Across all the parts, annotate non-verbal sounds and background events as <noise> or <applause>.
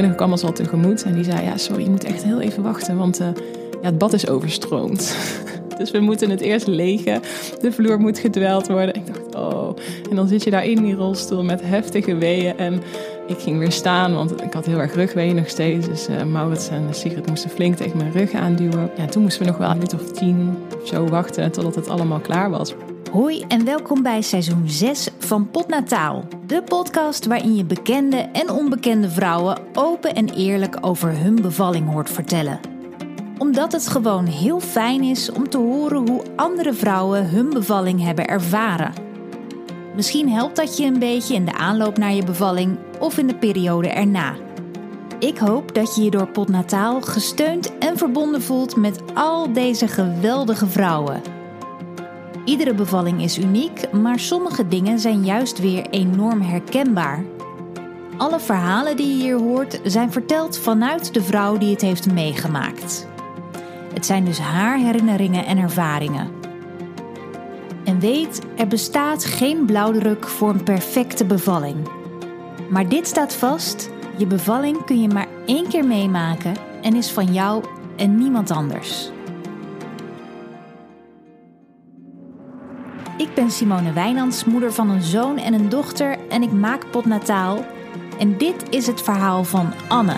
verloskundige kwam ons al tegemoet en die zei: Ja, sorry, je moet echt heel even wachten, want uh, ja, het bad is overstroomd. <laughs> dus we moeten het eerst legen. De vloer moet gedweld worden. Ik dacht: Oh. En dan zit je daar in die rolstoel met heftige weeën. En ik ging weer staan, want ik had heel erg rugweeën nog steeds. Dus uh, Maurits en Sigrid moesten flink tegen mijn rug aanduwen. Ja, toen moesten we nog wel een minuut of tien of zo wachten totdat het allemaal klaar was. Hoi en welkom bij seizoen 6 van Potnataal. De podcast waarin je bekende en onbekende vrouwen open en eerlijk over hun bevalling hoort vertellen. Omdat het gewoon heel fijn is om te horen hoe andere vrouwen hun bevalling hebben ervaren. Misschien helpt dat je een beetje in de aanloop naar je bevalling of in de periode erna. Ik hoop dat je je door Potnataal gesteund en verbonden voelt met al deze geweldige vrouwen. Iedere bevalling is uniek, maar sommige dingen zijn juist weer enorm herkenbaar. Alle verhalen die je hier hoort zijn verteld vanuit de vrouw die het heeft meegemaakt. Het zijn dus haar herinneringen en ervaringen. En weet, er bestaat geen blauwdruk voor een perfecte bevalling. Maar dit staat vast: je bevalling kun je maar één keer meemaken en is van jou en niemand anders. Ik ben Simone Wijnands, moeder van een zoon en een dochter en ik maak potnataal. En dit is het verhaal van Anne.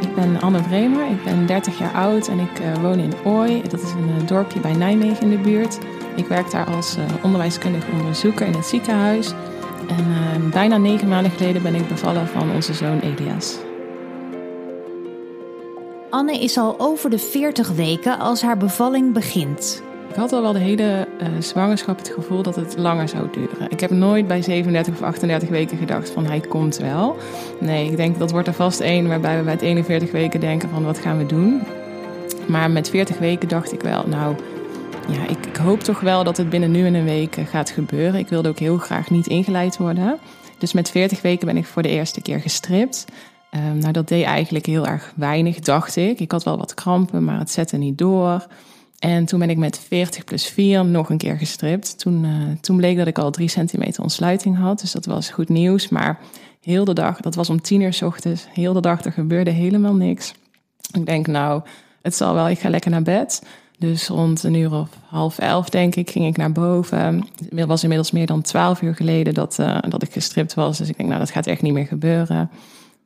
Ik ben Anne Bremer, ik ben 30 jaar oud en ik uh, woon in Ooi. Dat is een uh, dorpje bij Nijmegen in de buurt. Ik werk daar als uh, onderwijskundig onderzoeker in het ziekenhuis. En bijna negen maanden geleden ben ik bevallen van onze zoon Elias. Anne is al over de 40 weken als haar bevalling begint. Ik had al wel de hele uh, zwangerschap het gevoel dat het langer zou duren. Ik heb nooit bij 37 of 38 weken gedacht van hij komt wel. Nee, ik denk dat wordt er vast één waarbij we bij het 41 weken denken van wat gaan we doen. Maar met 40 weken dacht ik wel, nou ja, ik, ik hoop toch wel dat het binnen nu en een week eh, gaat gebeuren. Ik wilde ook heel graag niet ingeleid worden. Dus met 40 weken ben ik voor de eerste keer gestript. Um, nou, dat deed eigenlijk heel erg weinig, dacht ik. Ik had wel wat krampen, maar het zette niet door. En toen ben ik met 40 plus 4 nog een keer gestript. Toen, uh, toen bleek dat ik al 3 centimeter ontsluiting had. Dus dat was goed nieuws. Maar heel de dag, dat was om 10 uur s ochtends, heel de dag, er gebeurde helemaal niks. Ik denk, nou, het zal wel, ik ga lekker naar bed. Dus rond een uur of half elf, denk ik, ging ik naar boven. Het was inmiddels meer dan 12 uur geleden dat, uh, dat ik gestript was. Dus ik denk, nou, dat gaat echt niet meer gebeuren.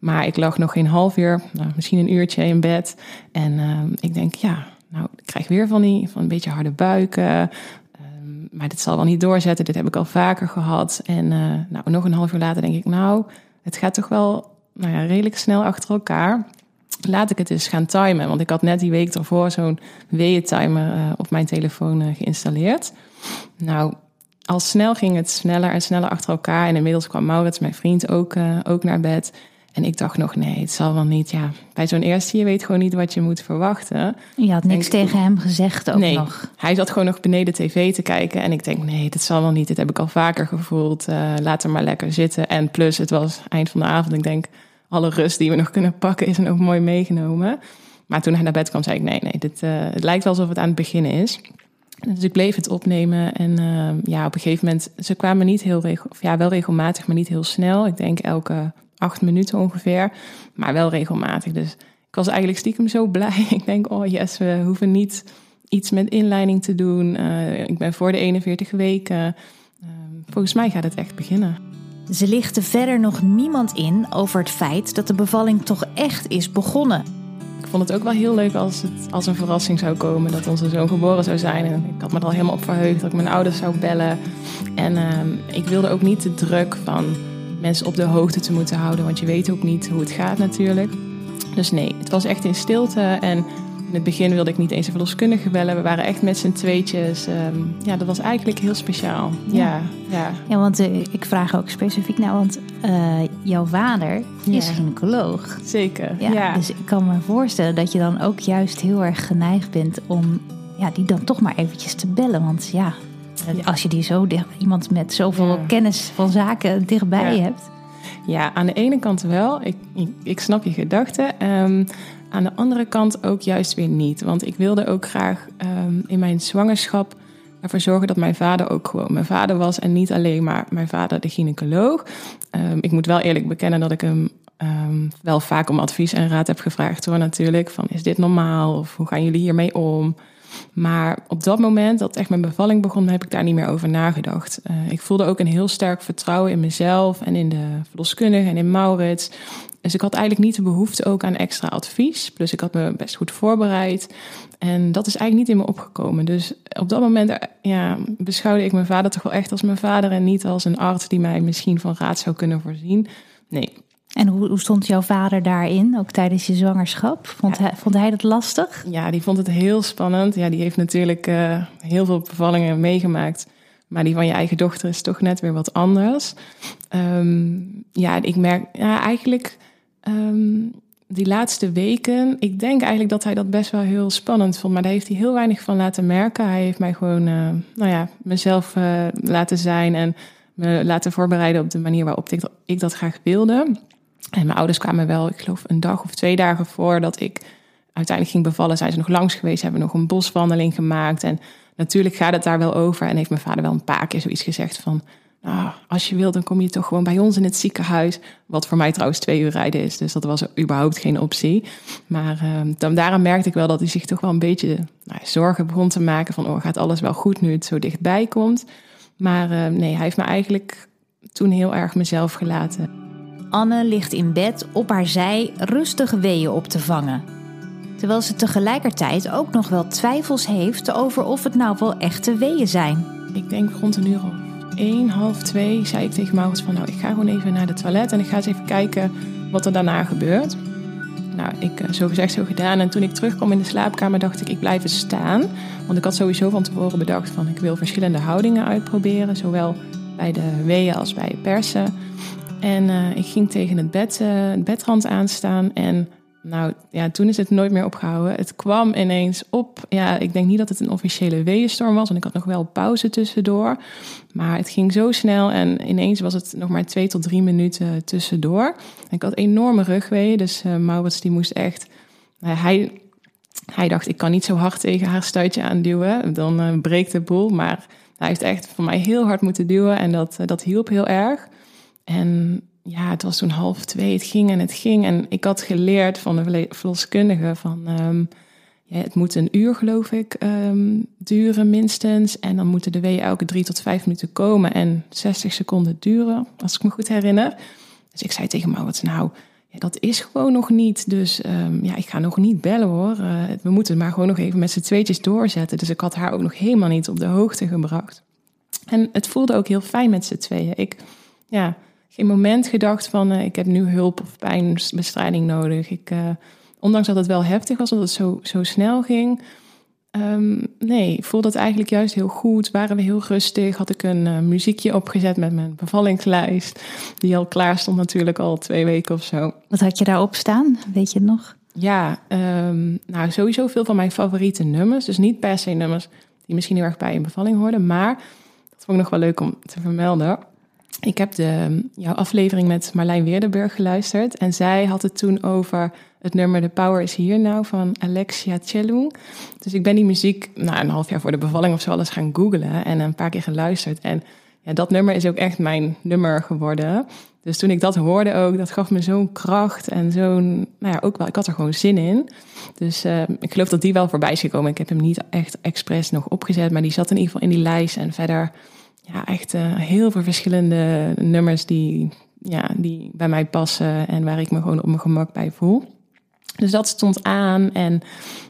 Maar ik lag nog geen half uur, nou, misschien een uurtje in bed. En uh, ik denk, ja, nou, ik krijg weer van die van een beetje harde buiken. Um, maar dit zal wel niet doorzetten. Dit heb ik al vaker gehad. En uh, nou, nog een half uur later denk ik, nou, het gaat toch wel nou ja, redelijk snel achter elkaar. Laat ik het eens gaan timen. Want ik had net die week ervoor zo'n weeëntimer uh, op mijn telefoon geïnstalleerd. Nou, al snel ging het sneller en sneller achter elkaar. En inmiddels kwam Maurits, mijn vriend, ook, ook naar bed. En ik dacht nog, nee, het zal wel niet. Ja, bij zo'n eerste, je weet gewoon niet wat je moet verwachten. Je had niks tegen hem gezegd ook nee, nog? hij zat gewoon nog beneden tv te kijken. En ik denk, nee, dit zal wel niet. Dit heb ik al vaker gevoeld. Uh, laat er maar lekker zitten. En plus, het was eind van de avond. Ik denk, alle rust die we nog kunnen pakken is dan ook mooi meegenomen. Maar toen hij naar bed kwam, zei ik, nee, nee, dit, uh, het lijkt wel alsof het aan het beginnen is. Dus ik bleef het opnemen. En uh, ja, op een gegeven moment, ze kwamen niet heel regel, of ja, wel regelmatig, maar niet heel snel. Ik denk elke acht minuten ongeveer, maar wel regelmatig. Dus ik was eigenlijk stiekem zo <laughs> blij. Ik denk, oh yes, we hoeven niet iets met inleiding te doen. Uh, ik ben voor de 41 weken. Uh, volgens mij gaat het echt beginnen. Ze lichten verder nog niemand in over het feit dat de bevalling toch echt is begonnen. Ik vond het ook wel heel leuk als het als een verrassing zou komen dat onze zoon geboren zou zijn. En ik had me er al helemaal op verheugd dat ik mijn ouders zou bellen. En uh, ik wilde ook niet de druk van mensen op de hoogte te moeten houden. Want je weet ook niet hoe het gaat natuurlijk. Dus nee, het was echt in stilte. En in het begin wilde ik niet eens een verloskundige bellen. We waren echt met z'n tweetjes. Um, ja, dat was eigenlijk heel speciaal. Ja, ja. ja. want uh, ik vraag ook specifiek naar, want uh, jouw vader ja. is gynaecoloog. Zeker, ja, ja. Dus ik kan me voorstellen dat je dan ook juist heel erg geneigd bent om ja, die dan toch maar eventjes te bellen. Want ja, ja. Als je die zo iemand met zoveel ja. kennis van zaken dichtbij ja. hebt. Ja, aan de ene kant wel. Ik, ik, ik snap je gedachten. Um, aan de andere kant ook juist weer niet. Want ik wilde ook graag um, in mijn zwangerschap ervoor zorgen dat mijn vader ook gewoon mijn vader was. En niet alleen maar mijn vader, de gynaecoloog. Ehm, ik moet wel eerlijk bekennen dat ik hem ehm, wel vaak om advies en raad heb gevraagd hoor natuurlijk. Van is dit normaal of hoe gaan jullie hiermee om? Maar op dat moment dat echt mijn bevalling begon, heb ik daar niet meer over nagedacht. Uh, ik voelde ook een heel sterk vertrouwen in mezelf en in de verloskundige en in Maurits. Dus ik had eigenlijk niet de behoefte ook aan extra advies. Plus ik had me best goed voorbereid. En dat is eigenlijk niet in me opgekomen. Dus op dat moment ja, beschouwde ik mijn vader toch wel echt als mijn vader en niet als een arts die mij misschien van raad zou kunnen voorzien. Nee, en hoe, hoe, stond jouw vader daarin, ook tijdens je zwangerschap? Vond, hij, vond hij dat lastig? Ja, die vond het heel spannend. Ja, die heeft natuurlijk uh, heel veel bevallingen meegemaakt. Maar die van je eigen dochter is toch net weer wat anders. Um, ja, ik merk ja, eigenlijk um, die laatste weken. Ik denk eigenlijk dat hij dat best wel heel spannend vond. Maar daar heeft hij heel weinig van laten merken. Hij heeft mij gewoon, uh, nou ja, mezelf uh, laten zijn en me laten voorbereiden op de manier waarop ik, ik dat graag wilde. En mijn ouders kwamen wel, ik geloof een dag of twee dagen voordat ik uiteindelijk ging bevallen, zijn ze nog langs geweest, hebben nog een boswandeling gemaakt. En natuurlijk gaat het daar wel over. En heeft mijn vader wel een paar keer zoiets gezegd van, nou, als je wilt, dan kom je toch gewoon bij ons in het ziekenhuis. Wat voor mij trouwens twee uur rijden is, dus dat was überhaupt geen optie. Maar uh, dan, daarom merkte ik wel dat hij zich toch wel een beetje nou, zorgen begon te maken van, oh, gaat alles wel goed nu het zo dichtbij komt. Maar uh, nee, hij heeft me eigenlijk toen heel erg mezelf gelaten. Anne ligt in bed op haar zij rustige weeën op te vangen. Terwijl ze tegelijkertijd ook nog wel twijfels heeft over of het nou wel echte weeën zijn. Ik denk rond een uur of één, half twee, zei ik tegen Maurits van nou, ik ga gewoon even naar de toilet en ik ga eens even kijken wat er daarna gebeurt. Nou, ik eh, zo gezegd, zo gedaan. En toen ik terugkwam in de slaapkamer, dacht ik, ik blijf eens staan. Want ik had sowieso van tevoren bedacht van, ik wil verschillende houdingen uitproberen. Zowel bij de weeën als bij persen. En uh, ik ging tegen het, bed, het bedrand aanstaan. En nou ja, toen is het nooit meer opgehouden. Het kwam ineens op. Ja, ik denk niet dat het een officiële weeënstorm was. Want ik had nog wel pauze tussendoor. Maar het ging zo snel. En ineens was het nog maar twee tot drie minuten tussendoor. ik had enorme rugweeën. Dus uh, Maurits die moest echt... hij, hij dacht, ik kan niet zo hard tegen haar stuitje aanduwen. Dan breekt de boel. Maar hij heeft echt voor mij heel hard moeten duwen. En dat, dat hielp heel erg. En ja, het was toen half twee, het ging en het ging. En ik had geleerd van de verloskundige van... Um, ja, het moet een uur, geloof ik, um, duren minstens. En dan moeten de weeën elke drie tot vijf minuten komen en 60 seconden duren, als ik me goed herinner. Dus ik zei tegen Maurits, nou, ja, dat is gewoon nog niet. Dus um, ja, ik ga nog niet bellen hoor. Uh, we moeten maar gewoon nog even met z'n tweetjes doorzetten. Dus ik had haar ook nog helemaal niet op de hoogte gebracht. En het voelde ook heel fijn met z'n tweeën. Ik, ja, geen moment gedacht van uh, ik heb nu hulp of pijnbestrijding nodig. Ik, uh, ondanks dat het wel heftig was, omdat het zo, zo snel ging. Um, nee, voelde het eigenlijk juist heel goed. Waren we heel rustig. Had ik een uh, muziekje opgezet met mijn bevallingslijst. Die al klaar stond natuurlijk al twee weken of zo. Wat had je daarop staan? Weet je het nog? Ja, um, nou sowieso veel van mijn favoriete nummers. Dus niet per se nummers die misschien heel erg bij een bevalling hoorden. Maar dat vond ik nog wel leuk om te vermelden. Ik heb de, jouw aflevering met Marlijn Weerdenburg geluisterd. En zij had het toen over het nummer The Power is Here Now van Alexia Cellung. Dus ik ben die muziek nou, een half jaar voor de bevalling of zo alles gaan googlen en een paar keer geluisterd. En ja, dat nummer is ook echt mijn nummer geworden. Dus toen ik dat hoorde ook, dat gaf me zo'n kracht en zo'n, nou ja, ook wel, ik had er gewoon zin in. Dus uh, ik geloof dat die wel voorbij is gekomen. Ik heb hem niet echt expres nog opgezet, maar die zat in ieder geval in die lijst. En verder ja, echt uh, heel veel verschillende nummers die, ja, die bij mij passen en waar ik me gewoon op mijn gemak bij voel. Dus dat stond aan en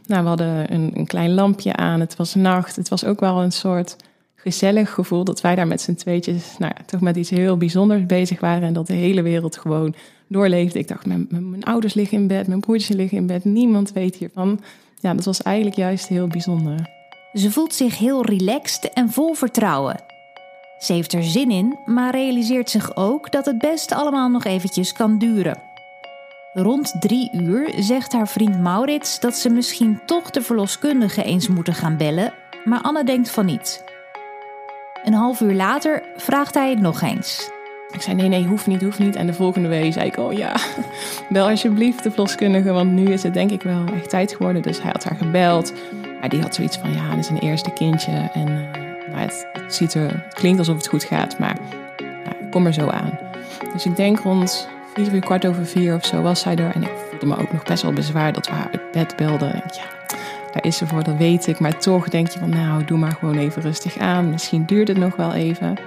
nou, we hadden een, een klein lampje aan. Het was nacht. Het was ook wel een soort gezellig gevoel dat wij daar met z'n tweetjes nou ja, toch met iets heel bijzonders bezig waren en dat de hele wereld gewoon doorleefde. Ik dacht, mijn, mijn ouders liggen in bed, mijn broertjes liggen in bed, niemand weet hiervan. Ja, dat was eigenlijk juist heel bijzonder. Ze voelt zich heel relaxed en vol vertrouwen. Ze heeft er zin in, maar realiseert zich ook dat het best allemaal nog eventjes kan duren. Rond drie uur zegt haar vriend Maurits dat ze misschien toch de verloskundige eens moeten gaan bellen, maar Anne denkt van niet. Een half uur later vraagt hij het nog eens. Ik zei nee, nee, hoeft niet, hoeft niet. En de volgende week zei ik, oh ja, <laughs> bel alsjeblieft de verloskundige, want nu is het denk ik wel echt tijd geworden. Dus hij had haar gebeld. Maar die had zoiets van, ja, dit is een eerste kindje en nou, het, klinkt alsof het goed gaat, maar nou, ik kom er zo aan. Dus ik denk rond vier uur, kwart over vier of zo was zij er. En ik voelde me ook nog best wel bezwaar dat we haar uit bed belden. Ja, daar is ze voor, dat weet ik. Maar toch denk je van, nou, doe maar gewoon even rustig aan. Misschien duurt het nog wel even.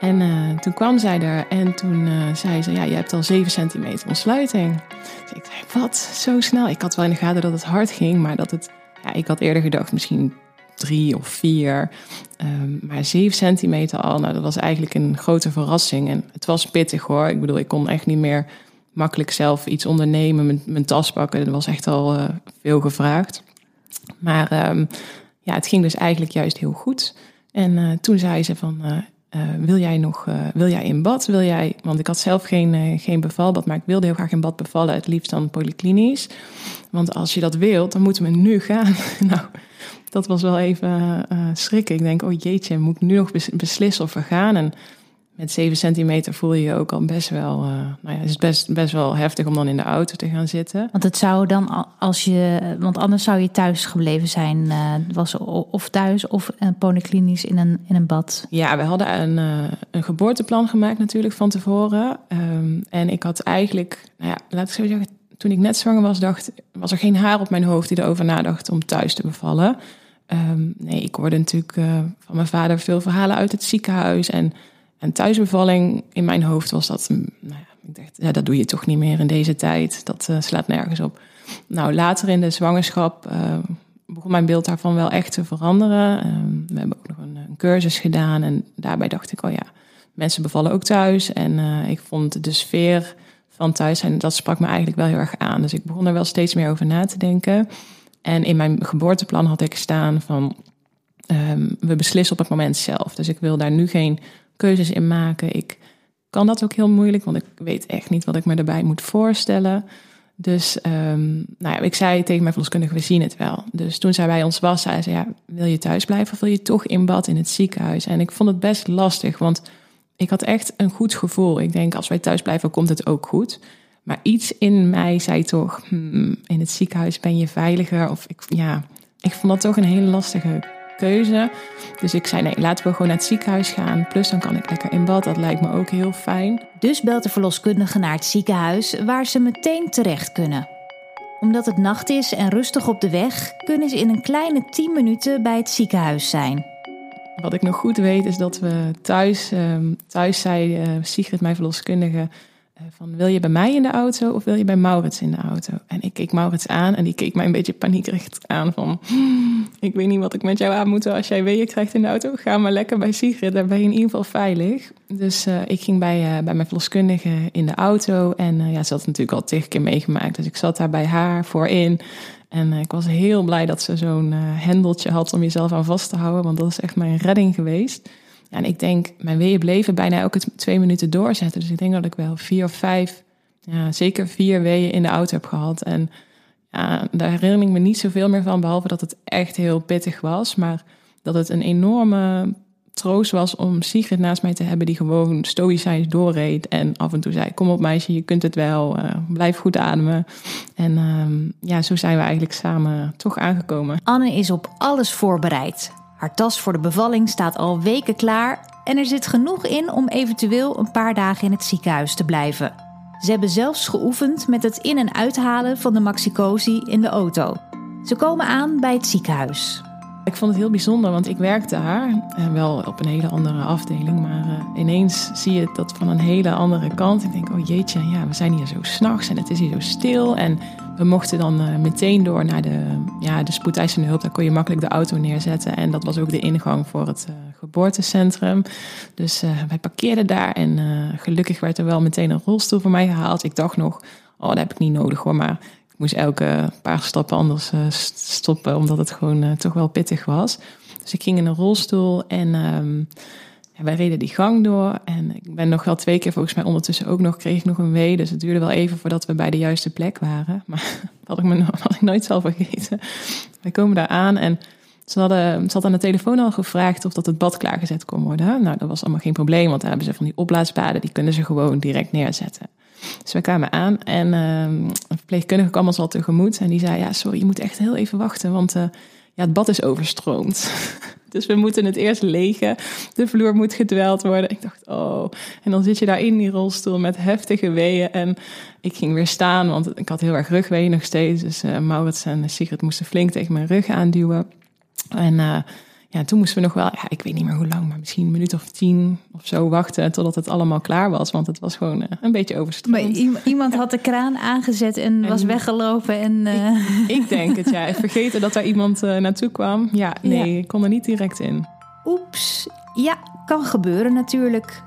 En uh, toen kwam zij er en toen uh, zei ze, ja, je hebt al 7 centimeter ontsluiting. Dus ik zei, wat, zo snel? Ik had wel in de gaten dat het hard ging, maar dat het, ja, ik had eerder gedacht misschien drie of vier. Um, maar 7 centimeter al, nou, dat was eigenlijk een grote verrassing. En het was pittig hoor. Ik bedoel, ik kon echt niet meer makkelijk zelf iets ondernemen, mijn, tas pakken. Dat was echt al uh, veel gevraagd. Maar um, ja, het ging dus eigenlijk juist heel goed. En toen zei ze van, uh, wil jij nog wil jij in bad? Wil jij, want ik had zelf geen, geen bevalbad, maar ik wilde heel graag in bad bevallen, het liefst dan polyklinisch. Want als je dat wilt, dan moeten we nu gaan. <laughs> nou, dat was wel even schrikken. Ik denk, oh jeetje, moet ik nu nog beslissen of we gaan? En met 7 centimeter voel je je ook al best wel. Uh, nou ja, het is best, best wel heftig om dan in de auto te gaan zitten. Want het zou dan als je. Want anders zou je thuis gebleven zijn. Uh, was of thuis of een polyklinisch in een, in een bad. Ja, we hadden een, uh, een geboorteplan gemaakt natuurlijk van tevoren. Um, en ik had eigenlijk. Nou ja, laat ik zo zeggen. Toen ik net zwanger was, dacht, was er geen haar op mijn hoofd die erover nadacht om thuis te bevallen. Um, nee, ik hoorde natuurlijk van mijn vader veel verhalen uit het ziekenhuis. En en thuisbevalling, in mijn hoofd was dat, mm, nou ja, ik dacht, ja, dat doe je toch niet meer in deze tijd. Dat uh, slaat nergens op. Nou, later in de zwangerschap uh, begon mijn beeld daarvan wel echt te veranderen. Uh, we hebben ook nog een, een, cursus gedaan en daarbij dacht ik, oh ja, mensen bevallen ook thuis. En ik vond de sfeer van thuis zijn, dat sprak me eigenlijk wel heel erg aan. Dus ik begon er wel steeds meer over na te denken. En in mijn geboorteplan had ik staan van, um, we beslissen op het moment zelf. Dus ik wil daar nu geen keuzes in maken. Ik kan dat ook heel moeilijk, want ik weet echt niet wat ik me erbij moet voorstellen. Dus um, nou ja, ik zei tegen mijn verloskundige, we zien het wel. Dus toen zij bij ons was, zei ze, ja, wil je thuis blijven of wil je toch in bad in het ziekenhuis? En ik vond het best lastig, want ik had echt een goed gevoel. Ik denk, als wij thuis blijven, komt het ook goed. Maar iets in mij zei toch, hmm, in het ziekenhuis ben je veiliger. Of ik, ja, ik vond dat toch een hele lastige keuze. Dus ik zei nee, laten we gewoon naar het ziekenhuis gaan. Plus dan kan ik lekker in bad, dat lijkt me ook heel fijn. Dus belt de verloskundige naar het ziekenhuis waar ze meteen terecht kunnen. Omdat het nacht is en rustig op de weg, kunnen ze in een kleine 10 minuten bij het ziekenhuis zijn. Wat ik nog goed weet is dat we thuis, ehm, thuis zei uh, Sigrid, mijn verloskundige, eh, van wil je bij mij in de auto of wil je bij Maurits in de auto? En ik keek Maurits aan en die keek mij een beetje paniekerig aan van hmm, ik weet niet wat ik met jou aan moet als jij weeën krijgt in de auto. Ga maar lekker bij Sigrid, daar ben je in ieder geval veilig. Dus uh, ik ging bij, uh, bij mijn verloskundige in de auto en ja, ze had natuurlijk al tegen keer meegemaakt. Dus ik zat daar bij haar voorin en ik was heel blij dat ze zo'n hendeltje had om jezelf aan vast te houden, want dat is echt mijn redding geweest. En ik denk, mijn weeën bleven bijna elke twee minuten doorzetten. Dus ik denk dat ik wel vier of vijf, ja, zeker vier weeën in de auto heb gehad. En ja, daar herinner ik me niet zoveel meer van, behalve dat het echt heel pittig was. Maar dat het een enorme troost was om Sigrid naast mij te hebben die gewoon stoïcijns doorreed. En af en toe zei, kom op meisje, je kunt het wel, uh, blijf goed ademen. En uh, ja, zo zijn we eigenlijk samen toch aangekomen. Anne is op alles voorbereid. Haar tas voor de bevalling staat al weken klaar en er zit genoeg in om eventueel een paar dagen in het ziekenhuis te blijven. Ze hebben zelfs geoefend met het in- en uithalen van de maxicosi in de auto. Ze komen aan bij het ziekenhuis. Ik vond het heel bijzonder, want ik werkte daar. En wel op een hele andere afdeling. Maar uh, ineens zie je dat van een hele andere kant. Ik denk, oh jeetje, ja, we zijn hier zo s'nachts en het is hier zo stil. En we mochten dan uh, meteen door naar de, ja, de spoedeisende hulp. Daar kon je makkelijk de auto neerzetten. En dat was ook de ingang voor het uh, geboortecentrum. Dus wij parkeerden daar. En gelukkig werd er wel meteen een rolstoel voor mij gehaald. Ik dacht nog, oh, dat heb ik niet nodig hoor. Maar ik moest elke paar stappen anders uh, stoppen, omdat het gewoon uh, toch wel pittig was. Dus ik ging in een rolstoel en um, wij reden die gang door. En ik ben nog wel twee keer volgens mij ondertussen ook nog, kreeg ik nog een wee. Dus het duurde wel even voordat we bij de juiste plek waren. Maar <laughs> dat had ik, me, <laughs> ik nooit zelf vergeten. Wij komen daar aan en ze, hadden, ze had aan de telefoon al gevraagd of dat het bad klaargezet kon worden. Nou, dat was allemaal geen probleem, want daar hebben ze van die opblaasbaden, die kunnen ze gewoon direct neerzetten. Dus we kwamen aan en uh, een verpleegkundige kwam ons al tegemoet. En die zei, ja, sorry, je moet echt heel even wachten, want uh, ja, het bad is overstroomd. <laughs> Dus we moeten het eerst legen. De vloer moet gedweld worden. Ik dacht, oh. En dan zit je daar in die rolstoel met heftige weeën. En ik ging weer staan, want ik had heel erg rugweeën nog steeds. Dus uh, Maurits en Sigrid moesten flink tegen mijn rug aanduwen. En uh, ja, toen moesten we nog wel, ja, ik weet niet meer hoe lang, maar misschien een minuut of tien of zo wachten totdat het allemaal klaar was. Want het was gewoon uh, een beetje overstroomd. Maar iemand had de kraan aangezet en, was <laughs> weggelopen. En, uh... ik, ik, denk het, ja. <laughs> Vergeten dat daar iemand uh, naartoe kwam. Ja, nee, ja. ik kon er niet direct in. Oeps. Ja, kan gebeuren natuurlijk.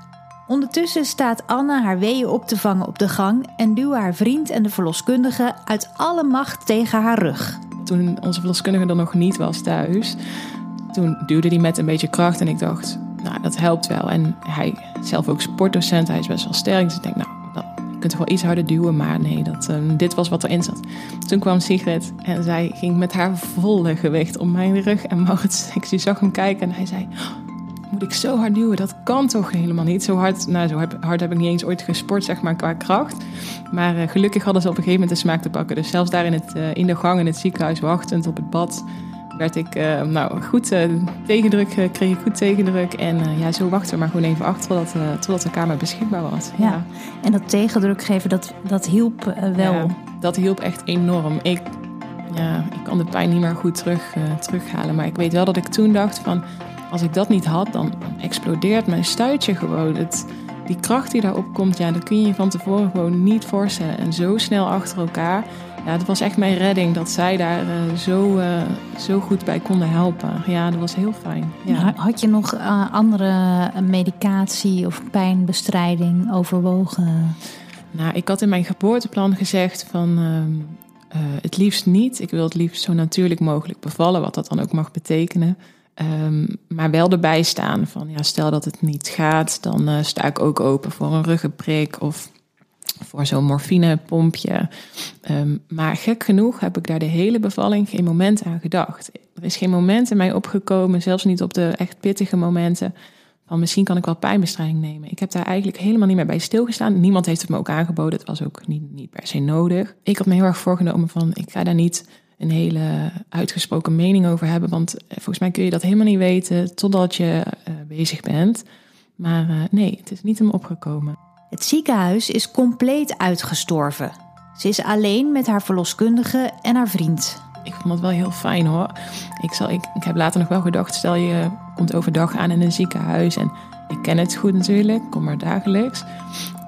Ondertussen staat Anne haar weeën op te vangen op de gang en duwen haar vriend en de verloskundige uit alle macht tegen haar rug. Toen onze verloskundige er nog niet was thuis, toen duwde hij met een beetje kracht en ik dacht, nou dat helpt wel. En hij zelf ook sportdocent, hij is best wel sterk. Dus ik denk, nou, dat, je kunt toch wel iets harder duwen, maar nee, dat, um, dit was wat erin zat. Toen kwam Sigrid en zij ging met haar volle gewicht om mijn rug. En Maurits, <laughs> ik zag hem kijken en hij zei, moet ik zo hard duwen? Dat kan toch helemaal niet? Zo hard, nou, zo hard heb ik niet eens ooit gesport, zeg maar, qua kracht. Maar uh, gelukkig hadden ze op een gegeven moment de smaak te pakken. Dus zelfs daar in, het, uh, in de gang in het ziekenhuis, wachtend op het bad, werd ik uh, nou, goed tegendruk, kreeg ik goed tegendruk. En ja, zo wachten we maar gewoon even achter totdat, totdat de kamer beschikbaar was. Ja. ja. En dat tegendruk geven, dat, dat hielp wel? Ja, dat hielp echt enorm. Ik, ja, ik kan de pijn niet meer goed terug, terughalen. Maar ik weet wel dat ik toen dacht van als ik dat niet had, dan, explodeert mijn stuitje gewoon. Het, die kracht die daarop komt, ja, dat kun je je van tevoren gewoon niet voorstellen. En zo snel achter elkaar. Ja, het was echt mijn redding dat zij daar uh, zo, uh, zo goed bij konden helpen. Ja, dat was heel fijn. Ja. Had je nog uh, andere medicatie of pijnbestrijding overwogen? Nou, ik had in mijn geboorteplan gezegd van het liefst niet. Ik wil het liefst zo natuurlijk mogelijk bevallen, wat dat dan ook mag betekenen. Um, maar wel erbij staan van, ja, stel dat het niet gaat, dan sta ik ook open voor een ruggenprik of voor zo'n morfinepompje. Um, maar gek genoeg heb ik daar de hele bevalling geen moment aan gedacht. Er is geen moment in mij opgekomen, zelfs niet op de echt pittige momenten, van misschien kan ik wel pijnbestrijding nemen. Ik heb daar eigenlijk helemaal niet meer bij stilgestaan. Niemand heeft het me ook aangeboden, het was ook niet, niet per se nodig. Ik had me heel erg voorgenomen van, ik ga daar niet een hele uitgesproken mening over hebben. Want eh, volgens mij kun je dat helemaal niet weten totdat je uh, bezig bent. Maar uh, nee, het is niet hem opgekomen. Het ziekenhuis is compleet uitgestorven. Ze is alleen met haar verloskundige en haar vriend. Ik vond het wel heel fijn hoor. Ik, zal, ik, ik heb later nog wel gedacht, stel je komt overdag aan in een ziekenhuis en ik ken het goed natuurlijk, kom er dagelijks.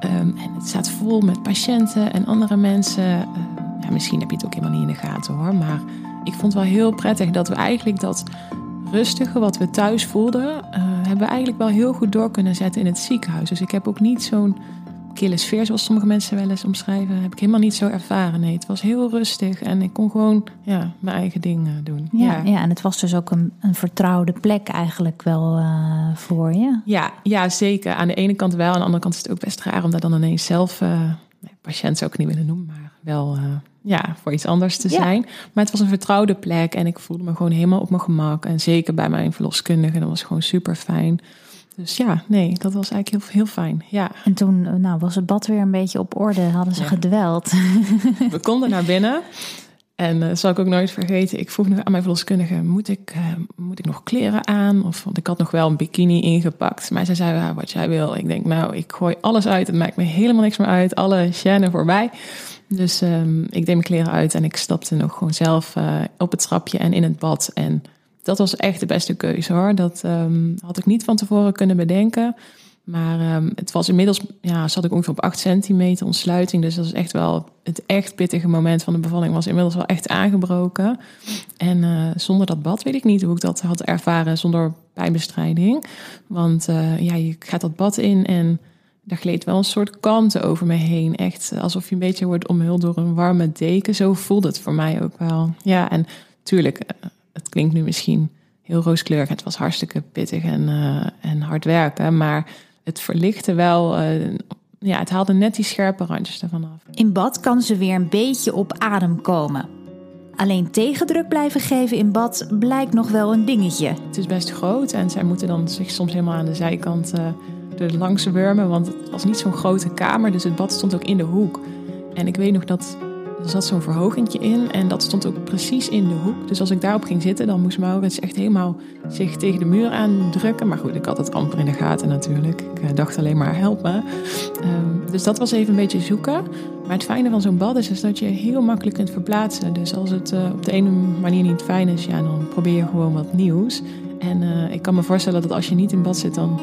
Um, en het staat vol met patiënten en andere mensen. Uh, ja, misschien heb je het ook helemaal niet in de gaten hoor. Maar ik vond het wel heel prettig dat we eigenlijk dat rustige wat we thuis voelden, uh, hebben we eigenlijk wel heel goed door kunnen zetten in het ziekenhuis. Dus ik heb ook niet zo'n kille sfeer, zoals sommige mensen wel eens omschrijven, heb ik helemaal niet zo ervaren. Nee, het was heel rustig en ik kon gewoon ja, mijn eigen ding doen. Ja, ja. en het was dus ook een, een vertrouwde plek eigenlijk wel uh, voor je. Ja, ja, zeker. Aan de ene kant wel, aan de andere kant is het ook best raar om daar dan ineens zelf, uh, patiënt zou ik niet willen noemen, maar wel uh, ja, voor iets anders te zijn. Maar het was een vertrouwde plek en ik voelde me gewoon helemaal op mijn gemak. En zeker bij mijn verloskundige, dat was gewoon super fijn. Dus ja, nee, dat was eigenlijk heel, heel fijn. Ja. En toen nou, was het bad weer een beetje op orde, hadden ze ja. gedweld. We konden naar binnen. En dat uh, zal ik ook nooit vergeten. Ik vroeg nog aan mijn verloskundige: moet ik, uh, moet ik nog kleren aan? Of, want ik had nog wel een bikini ingepakt. Maar zij zei: ja, wat jij wil. Ik denk: Nou, ik gooi alles uit. Het maakt me helemaal niks meer uit. Alle chaînes voorbij. Dus um, ik deed mijn kleren uit en ik stapte nog gewoon zelf uh, op het trapje en in het bad. En dat was echt de beste keuze hoor. Dat um, had ik niet van tevoren kunnen bedenken. Maar um, het was inmiddels, ja, zat ik ongeveer op 8 centimeter ontsluiting. Dus dat is echt wel het echt pittige moment van de bevalling. Was inmiddels wel echt aangebroken. En uh, zonder dat bad weet ik niet hoe ik dat had ervaren zonder pijnbestrijding. Want uh, ja, je gaat dat bad in en daar gleed wel een soort kalmte over me heen. Echt alsof je een beetje wordt omhuld door een warme deken. Zo voelde het voor mij ook wel. Ja, en tuurlijk, uh, het klinkt nu misschien heel rooskleurig. Het was hartstikke pittig en, en hard werken. Maar het verlichtte wel. Uh, ja, het haalde net die scherpe randjes ervan af. In bad kan ze weer een beetje op adem komen. Alleen tegendruk blijven geven in bad blijkt nog wel een dingetje. Het is best groot en zij moeten dan zich soms helemaal aan de zijkant uh, er langs wurmen. Want het was niet zo'n grote kamer, dus het bad stond ook in de hoek. En ik weet nog dat Er zat zo'n verhogingje in en dat stond ook precies in de hoek. Dus als ik daarop ging zitten, dan moest Maurits echt helemaal zich tegen de muur aandrukken. Maar goed, ik had het amper in de gaten natuurlijk. Ik eh, dacht alleen maar help me. Ehm, dus dat was even een beetje zoeken. Maar het fijne van zo'n bad is, is dat je heel makkelijk kunt verplaatsen. Dus als het uh, op de ene manier niet fijn is, ja, dan probeer je gewoon wat nieuws. En uh, ik kan me voorstellen dat als je niet in bad zit, dan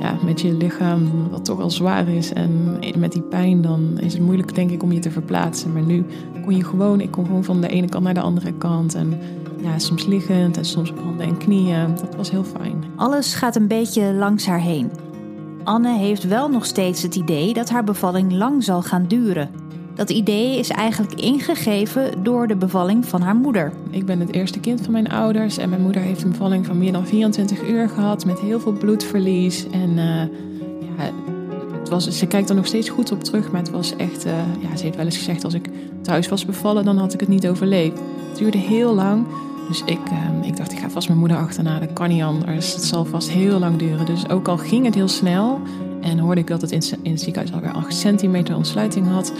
ja, met je lichaam, wat toch al zwaar is. En met die pijn, dan is het moeilijk, denk ik, om je te verplaatsen. Maar nu kon je gewoon, ik kon gewoon van de ene kant naar de andere kant. En ja, soms liggend en soms op handen en knieën. Dat was heel fijn. Alles gaat een beetje langs haar heen. Anne heeft wel nog steeds het idee dat haar bevalling lang zal gaan duren. Dat idee is eigenlijk ingegeven door de bevalling van haar moeder. Ik ben het eerste kind van mijn ouders en mijn moeder heeft een bevalling van meer dan 24 uur gehad met heel veel bloedverlies. En uh, ja, het was, ze kijkt er nog steeds goed op terug, maar het was echt, uh, ja, ze heeft wel eens gezegd als ik thuis was bevallen, dan had ik het niet overleefd. Het duurde heel lang. Dus ik, uh, ik dacht, ik ga vast mijn moeder achterna. Dat kan niet anders. Het zal vast heel lang duren. Dus ook al ging het heel snel en hoorde ik dat het in, in het ziekenhuis alweer 8 centimeter ontsluiting had,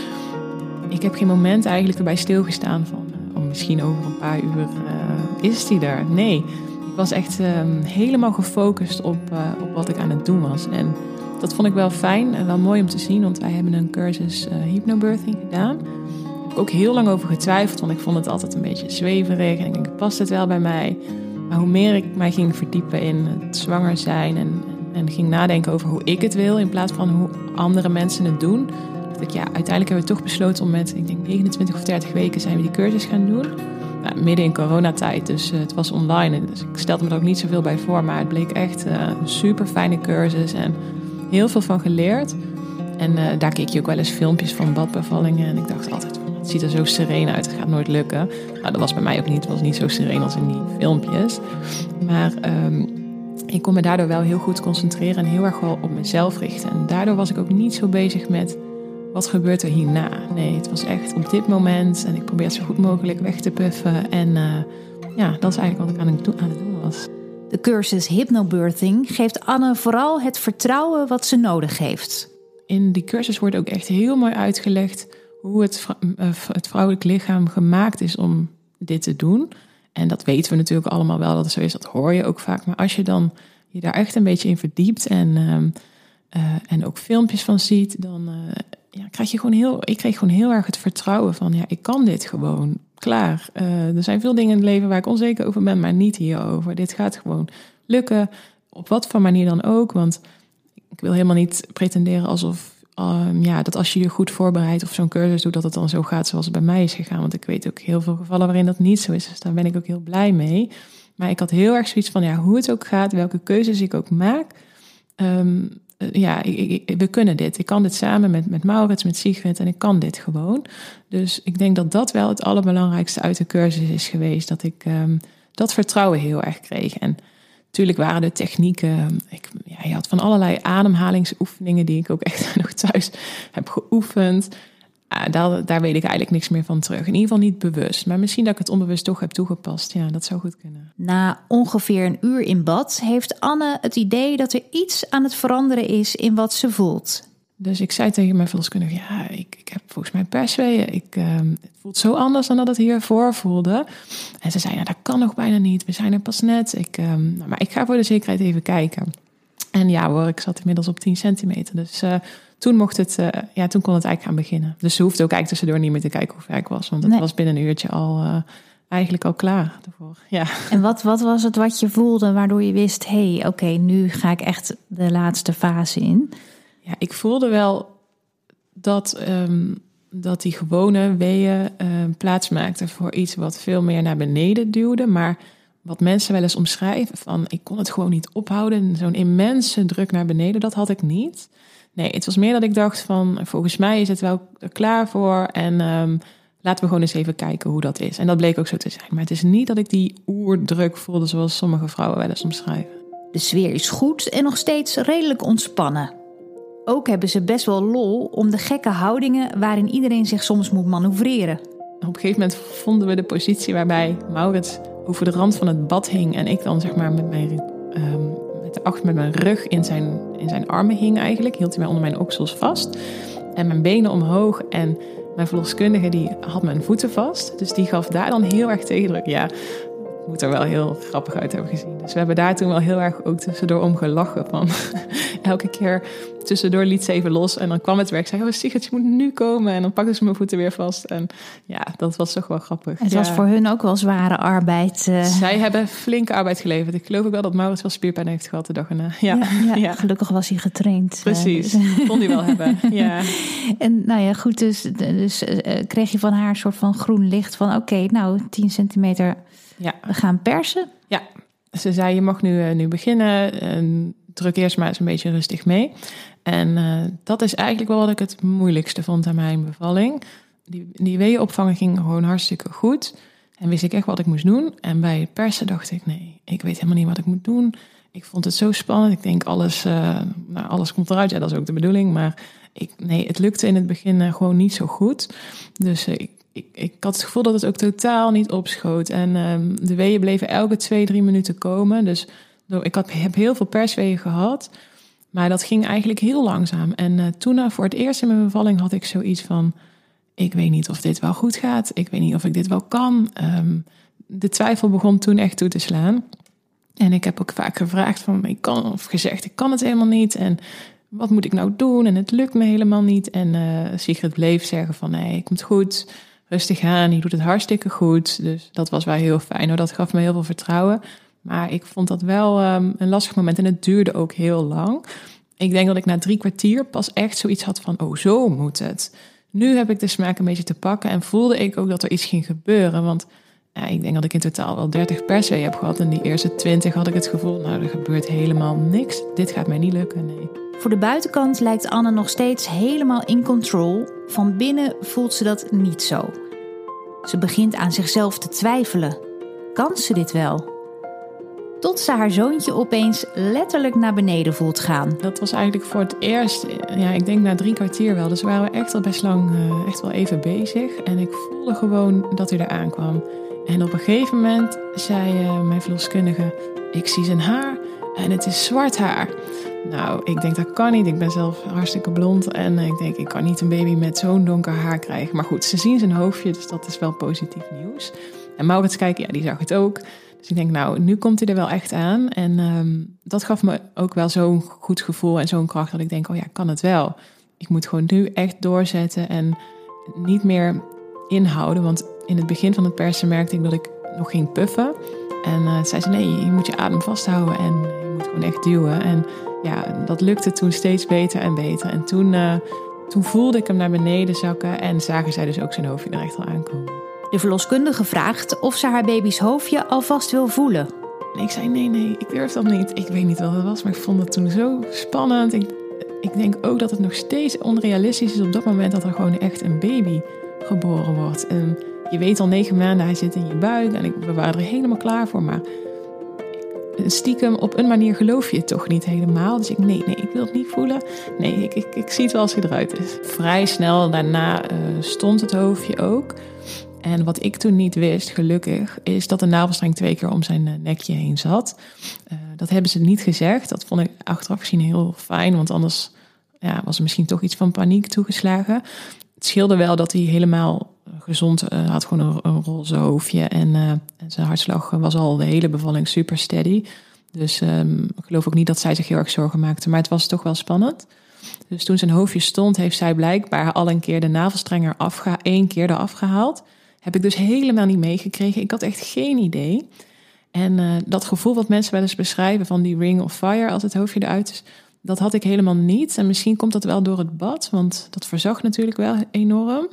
ik heb geen moment eigenlijk erbij stilgestaan van oh, misschien over een paar uur uh, is die er. Nee, ik was echt uh, helemaal gefocust op, uh, op wat ik aan het doen was. En dat vond ik wel fijn en wel mooi om te zien, want wij hebben een cursus hypnobirthing gedaan. Daar heb ik ook heel lang over getwijfeld, want ik vond het altijd een beetje zweverig. En ik denk, past het wel bij mij? Maar hoe meer ik mij ging verdiepen in het zwanger zijn en, en ging nadenken over hoe ik het wil, in plaats van hoe andere mensen het doen, ik, ja, uiteindelijk hebben we toch besloten om met, ik denk 29 of 30 weken zijn we die cursus gaan doen. Nou, midden in coronatijd, dus uh, het was online. Dus ik stelde me er ook niet zoveel bij voor, maar het bleek echt uh, een super fijne cursus en heel veel van geleerd. En uh, daar keek je ook wel eens filmpjes van badbevallingen en ik dacht altijd, het ziet er zo sereen uit, het gaat nooit lukken. Nou, dat was bij mij ook niet, het was niet zo sereen als in die filmpjes. Maar um, ik kon me daardoor wel heel goed concentreren en heel erg wel op mezelf richten. En daardoor was ik ook niet zo bezig met wat gebeurt er hierna? Nee, het was echt op dit moment en ik probeer het zo goed mogelijk weg te puffen. En uh, ja, dat is eigenlijk wat ik aan het, doen, aan het doen was. De cursus Hypnobirthing geeft Anne vooral het vertrouwen wat ze nodig heeft. In die cursus wordt ook echt heel mooi uitgelegd hoe het, eh, het vrouwelijk lichaam gemaakt is om dit te doen. En dat weten we natuurlijk allemaal wel dat het zo is, dat hoor je ook vaak. Maar als je dan je daar echt een beetje in verdiept en, uh, en ook filmpjes van ziet, dan ja, krijg je gewoon heel, ik kreeg gewoon heel erg het vertrouwen van, ja, ik kan dit gewoon. Klaar. Uh, er zijn veel dingen in het leven waar ik onzeker over ben, maar niet hierover. Dit gaat gewoon lukken, op wat voor manier dan ook. Want ik wil helemaal niet pretenderen alsof, um, ja, dat als je je goed voorbereidt of zo'n cursus doet, dat het dan zo gaat zoals het bij mij is gegaan. Want ik weet ook heel veel gevallen waarin dat niet zo is. Dus daar ben ik ook heel blij mee. Maar ik had heel erg zoiets van, ja, hoe het ook gaat, welke keuzes ik ook maak. Um, eh, ja, we kunnen dit. Ik kan dit samen met, met Maurits, met Sigrid en ik kan dit gewoon. Dus ik denk dat dat wel het allerbelangrijkste uit de cursus is geweest. Dat ik um, dat vertrouwen heel erg kreeg. En natuurlijk waren de technieken. Ik, ja, je had van allerlei ademhalingsoefeningen die ik ook echt <laughs> nog thuis heb geoefend. Ah, daar, daar weet ik eigenlijk niks meer van terug. In ieder geval niet bewust. Maar misschien dat ik het onbewust toch heb toegepast. Ja, dat zou goed kunnen. Na ongeveer een uur in bad heeft Anne het idee dat er iets aan het veranderen is in wat ze voelt. Dus ik zei tegen mijn verloskundige, ja, ik, ik heb volgens mij persweeën. Ik, uh, het voelt zo anders dan dat het hiervoor voelde. En ze zei, ja, dat kan nog bijna niet. We zijn er pas net. Ik, uh, maar ik ga voor de zekerheid even kijken. En ja hoor, ik zat inmiddels op 10 centimeter. Dus uh, toen mocht het, uh, ja, toen kon het eigenlijk gaan beginnen. Dus ze hoefde ook eigenlijk tussendoor niet meer te kijken hoe ver ik was. Want het was binnen een uurtje al uh, eigenlijk al klaar. Ervoor. <laughs> Ja. En wat, wat was het wat je voelde waardoor je wist... hé, hey, oké, nu ga ik echt de laatste fase in? Ja, ik voelde wel dat, um, dat die gewone weeën uh, plaats maakten voor iets wat veel meer naar beneden duwde. Maar wat mensen wel eens omschrijven van ik kon het gewoon niet ophouden. Zo'n immense druk naar beneden, dat had ik niet. Nee, het was meer dat ik dacht van volgens mij is het wel klaar voor en um, laten we gewoon eens even kijken hoe dat is. En dat bleek ook zo te zijn. Maar het is niet dat ik die oerdruk voelde zoals sommige vrouwen wel eens omschrijven. De sfeer is goed en nog steeds redelijk ontspannen. Ook hebben ze best wel lol om de gekke houdingen waarin iedereen zich soms moet manoeuvreren. Op een gegeven moment vonden we de positie waarbij Maurits over de rand van het bad hing en ik dan zeg maar met mijn, um, met, de met mijn rug in zijn, in zijn armen hing eigenlijk. Hield hij mij onder mijn oksels vast en mijn benen omhoog en Mijn verloskundige die had mijn voeten vast. Dus die gaf daar dan heel erg tegendruk. Ja, moet er wel heel grappig uit hebben gezien. Dus we hebben daar toen wel heel erg ook tussendoor om gelachen. Van <laughs> elke keer tussendoor liet ze even los. En dan kwam het werk. Zei, oh Sigrid, je moet nu komen. En dan pakte ze mijn voeten weer vast. En ja, dat was toch wel grappig. Het was voor hun ook wel zware arbeid. Uh... Zij hebben flinke arbeid geleverd. Ik geloof ook wel dat Maurits wel spierpijn heeft gehad de dag erna. Ja, ja, ja, gelukkig was hij getraind. Eh, Precies, dus. kon hij wel hebben. <laughs> Ja. En nou ja, goed, dus, dus uh, kreeg je van haar een soort van groen licht van... oké, nou, 10 centimeter ja. We gaan persen. Ja, ze zei je mag nu, uh, nu beginnen. Uh, druk eerst maar eens een beetje rustig mee. En uh, dat is eigenlijk wel wat ik het moeilijkste vond aan mijn bevalling. Die, die weeënopvang ging gewoon hartstikke goed. En wist ik echt wat ik moest doen. En bij het persen dacht ik, nee, ik weet helemaal niet wat ik moet doen. Ik vond het zo spannend. Ik denk, alles, nou, alles komt eruit. Ja, dat is ook de bedoeling. Maar ik, nee, het lukte in het begin gewoon niet zo goed. Dus ik ik, ik had het gevoel dat het ook totaal niet opschoot. En um, de weeën bleven elke twee, drie minuten komen. Dus ik had, heb heel veel persweeën gehad. Maar dat ging eigenlijk heel langzaam. En uh, toen, uh, voor het eerst in mijn bevalling, had ik zoiets van: ik weet niet of dit wel goed gaat. Ik weet niet of ik dit wel kan. Um, de twijfel begon toen echt toe te slaan. En ik heb ook vaak gevraagd van, ik kan, of gezegd, ik kan het helemaal niet. En wat moet ik nou doen? En het lukt me helemaal niet. En uh, Sigrid bleef zeggen van, nee, komt goed rustig aan, je doet het hartstikke goed. Dus dat was wel heel fijn. Dat gaf me heel veel vertrouwen. Maar ik vond dat wel um, een lastig moment en het duurde ook heel lang. Ik denk dat ik na drie kwartier pas echt zoiets had van, oh zo moet het. Nu heb ik de smaak een beetje te pakken en voelde ik ook dat er iets ging gebeuren. Want ja, ik denk dat ik in totaal wel 30 perswee heb gehad. En die eerste 20 had ik het gevoel, nou er gebeurt helemaal niks. Dit gaat mij niet lukken, nee. Voor de buitenkant lijkt Anne nog steeds helemaal in control. Van binnen voelt ze dat niet zo. Ze begint aan zichzelf te twijfelen. Kan ze dit wel? Tot ze haar zoontje opeens letterlijk naar beneden voelt gaan. Dat was eigenlijk voor het eerst, ja, ik denk na drie kwartier wel. Dus we waren echt al best lang, uh, echt wel even bezig. En ik voelde gewoon dat hij eraan kwam. En op een gegeven moment zei uh, mijn verloskundige: Ik zie zijn haar en het is zwart haar. Nou, ik denk dat kan niet. Ik ben zelf hartstikke blond. En ik denk, ik kan niet een baby met zo'n donker haar krijgen. Maar goed, ze zien zijn hoofdje, dus dat is wel positief nieuws. En Maurits kijken, ja, die zag het ook. Dus ik denk, nou, nu komt hij er wel echt aan. En um, dat gaf me ook wel zo'n goed gevoel en zo'n kracht dat ik denk, oh ja, kan het wel. Ik moet gewoon nu echt doorzetten en niet meer inhouden. Want in het begin van het persen merkte ik dat ik nog ging puffen. En uh, zei ze, nee, je moet je adem vasthouden en je moet gewoon echt duwen. En ja, dat lukte toen steeds beter en beter. En toen, uh, toen voelde ik hem naar beneden zakken en zagen zij dus ook zijn hoofdje er echt al aankomen. De verloskundige vraagt of ze haar baby's hoofdje alvast wil voelen. En ik zei nee, nee, ik durf dat niet. Ik weet niet wat het was, maar ik vond het toen zo spannend. Ik, ik denk ook dat het nog steeds onrealistisch is op dat moment dat er gewoon echt een baby geboren wordt. En je weet al negen maanden, hij zit in je buik en ik, we waren er helemaal klaar voor. Maar stiekem op een manier geloof je het toch niet helemaal. Dus ik, nee, nee, ik wil het niet voelen. Nee, ik, ik, ik zie het wel als hij eruit is. Vrij snel daarna uh, stond het hoofdje ook. En wat ik toen niet wist, gelukkig, is dat de navelstreng twee keer om zijn eh, nekje heen zat. Uh, dat hebben ze niet gezegd. Dat vond ik achteraf gezien heel fijn, want anders ja, was er misschien toch iets van paniek toegeslagen. Het scheelde wel dat hij helemaal gezond uh, had gewoon een, roze hoofdje en, uh, en, zijn hartslag was al de hele bevalling super steady. Dus um, ik geloof ook niet dat zij zich heel erg zorgen maakte, maar het was toch wel spannend. Dus toen zijn hoofdje stond, heeft zij blijkbaar al een keer de navelstrenger afgehaald, één keer eraf gehaald. Heb ik dus helemaal niet meegekregen. Ik had echt geen idee. En uh, dat gevoel wat mensen wel eens beschrijven van die ring of fire als het hoofdje eruit is, dat had ik helemaal niet. En misschien komt dat wel door het bad, want dat verzacht natuurlijk wel enorm.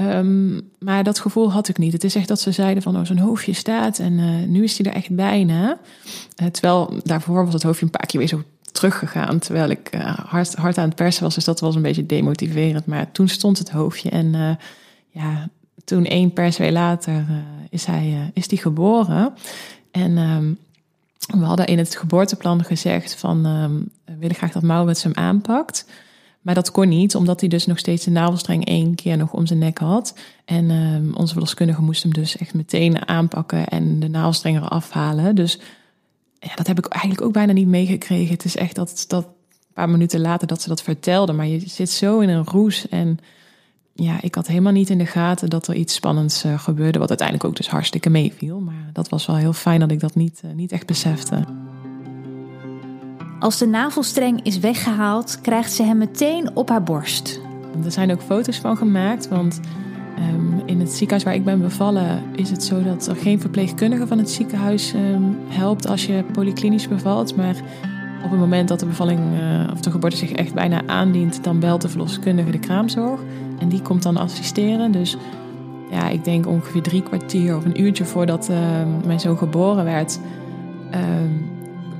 Um, maar dat gevoel had ik niet. Het is echt dat ze zeiden van, oh, zijn hoofdje staat en uh, nu is hij er echt bijna. Uh, terwijl daarvoor was het hoofdje een paar keer weer zo teruggegaan, terwijl ik uh, hard, hard aan het persen was. Dus dat was een beetje demotiverend. Maar toen stond het hoofdje en ja, toen één perswee later is hij is die geboren. En um, we hadden in het geboorteplan gezegd van, um, we willen graag dat Maurits hem aanpakt. Maar dat kon niet, omdat hij dus nog steeds de navelstreng één keer nog om zijn nek had. En uh, onze verloskundige moest hem dus echt meteen aanpakken en de navelstreng eraf halen. Dus ja, dat heb ik eigenlijk ook bijna niet meegekregen. Het is echt dat, dat een paar minuten later dat ze dat vertelde. Maar je zit zo in een roes en ja, ik had helemaal niet in de gaten dat er iets spannends uh, gebeurde. Wat uiteindelijk ook dus hartstikke meeviel. Maar dat was wel heel fijn dat ik dat niet, uh, niet echt besefte. Als de navelstreng is weggehaald, krijgt ze hem meteen op haar borst. Er zijn ook foto's van gemaakt, want um, in het ziekenhuis waar ik ben bevallen is het zo dat er geen verpleegkundige van het ziekenhuis um, helpt als je polyklinisch bevalt. Maar op het moment dat de bevalling uh, of de geboorte zich echt bijna aandient, dan belt de verloskundige de kraamzorg. En die komt dan assisteren. Dus ja, ik denk ongeveer drie kwartier of een uurtje voordat uh, mijn zoon geboren werd,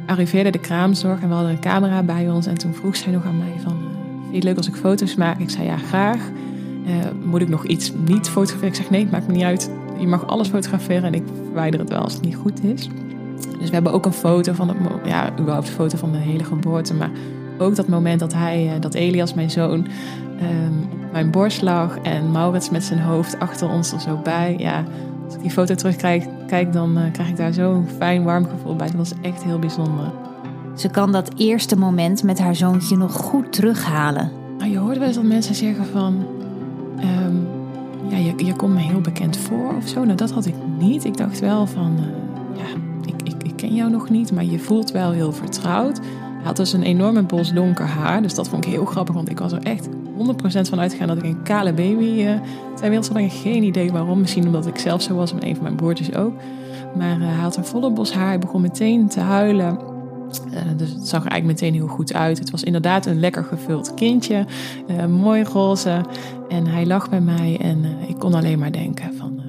arriveerde de kraamzorg en we hadden een camera bij ons. En toen vroeg zij nog aan mij van, vind je het leuk als ik foto's maak? Ik zei ja, graag. moet ik nog iets niet fotograferen? Ik zeg nee, maakt me niet uit. Je mag alles fotograferen en ik verwijder het wel als het niet goed is. Dus we hebben ook een foto van het, ja, überhaupt een foto van de hele geboorte. Maar ook dat moment dat hij, dat Elias, mijn zoon, um, mijn borst lag en Maurits met zijn hoofd achter ons er zo bij. Ja, als ik die foto terugkijk, kijk, dan uh, krijg ik daar zo'n fijn warm gevoel bij. Dat was echt heel bijzonder. Ze kan dat eerste moment met haar zoontje nog goed terughalen. Nou, je hoort wel eens dat mensen zeggen van... Um, ja, je, je komt me heel bekend voor of zo. Nou, dat had ik niet. Ik dacht wel van... Uh, ja, ik, ik, ik ken jou nog niet, maar je voelt wel heel vertrouwd. Hij had dus een enorme bos donker haar. Dus dat vond ik heel grappig, want ik was er echt 100% van uitgegaan dat ik een kale baby uh, ter wereld Geen idee waarom. Misschien omdat ik zelf zo was, en een van mijn broertjes ook. Maar uh, hij had een volle bos haar. Hij begon meteen te huilen. Uh, dus het zag er eigenlijk meteen heel goed uit. Het was inderdaad een lekker gevuld kindje. mooi roze. En hij lag bij mij en ik kon alleen maar denken van...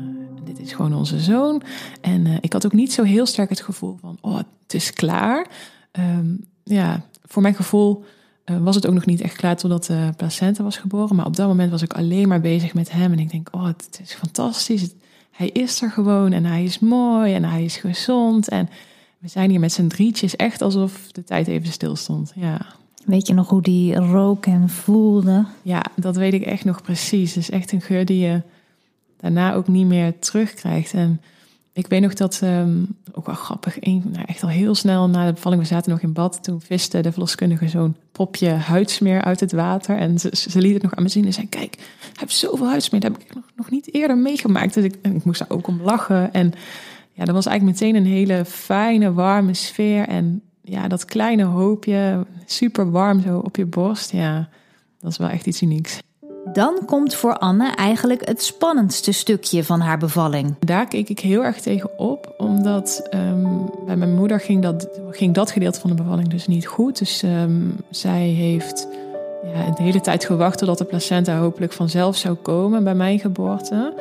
dit is gewoon onze zoon. En ik had ook niet zo heel sterk het gevoel van... oh, het is klaar. Um, ja, voor mijn gevoel was het ook nog niet echt klaar totdat de placenta was geboren. Maar op dat moment was ik alleen maar bezig met hem. En ik denk, oh, het is fantastisch. Hij is er gewoon en hij is mooi en hij is gezond. En we zijn hier met z'n drietjes echt alsof de tijd even stil stond. Ja. Weet je nog hoe die rook en voelde? Ja, dat weet ik echt nog precies. Het is echt een geur die je daarna ook niet meer terugkrijgt. En ik weet nog dat, um, ook wel grappig, nou echt al heel snel na de bevalling, we zaten nog in bad. Toen viste de verloskundige zo'n popje huidsmeer uit het water. En ze, liet het nog aan me zien en zei, kijk, hij heeft zoveel huidsmeer. Dat heb ik nog, niet eerder meegemaakt. Dus ik, ik moest daar ook om lachen. En ja, dat was eigenlijk meteen een hele fijne, warme sfeer. En ja, dat kleine hoopje, super warm zo op je borst. Ja, dat is wel echt iets unieks. Dan komt voor Anne eigenlijk het spannendste stukje van haar bevalling. Daar keek ik heel erg tegen op, omdat um, bij mijn moeder ging dat, ging dat gedeelte van de bevalling dus niet goed. Dus um, zij heeft ja, de hele tijd gewacht totdat de placenta hopelijk vanzelf zou komen bij mijn geboorte.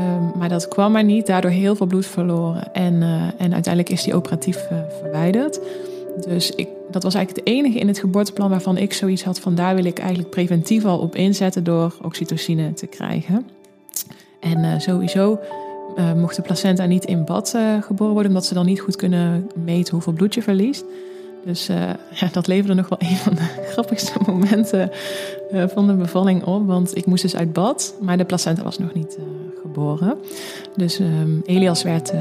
Um, maar dat kwam maar niet, daardoor heel veel bloed verloren. En, uh, en uiteindelijk is die operatief uh, verwijderd. Dus ik, dat was eigenlijk het enige in het geboorteplan waarvan ik zoiets had van daar wil ik eigenlijk preventief al op inzetten door oxytocine te krijgen. En uh, sowieso uh, mocht de placenta niet in bad uh, geboren worden, omdat ze dan niet goed kunnen meten hoeveel bloed je verliest. Dus ja, dat leverde nog wel <laughs> een van de grappigste momenten van de bevalling op. Want ik moest dus uit bad, maar de placenta was nog niet geboren. Dus um, Elias werd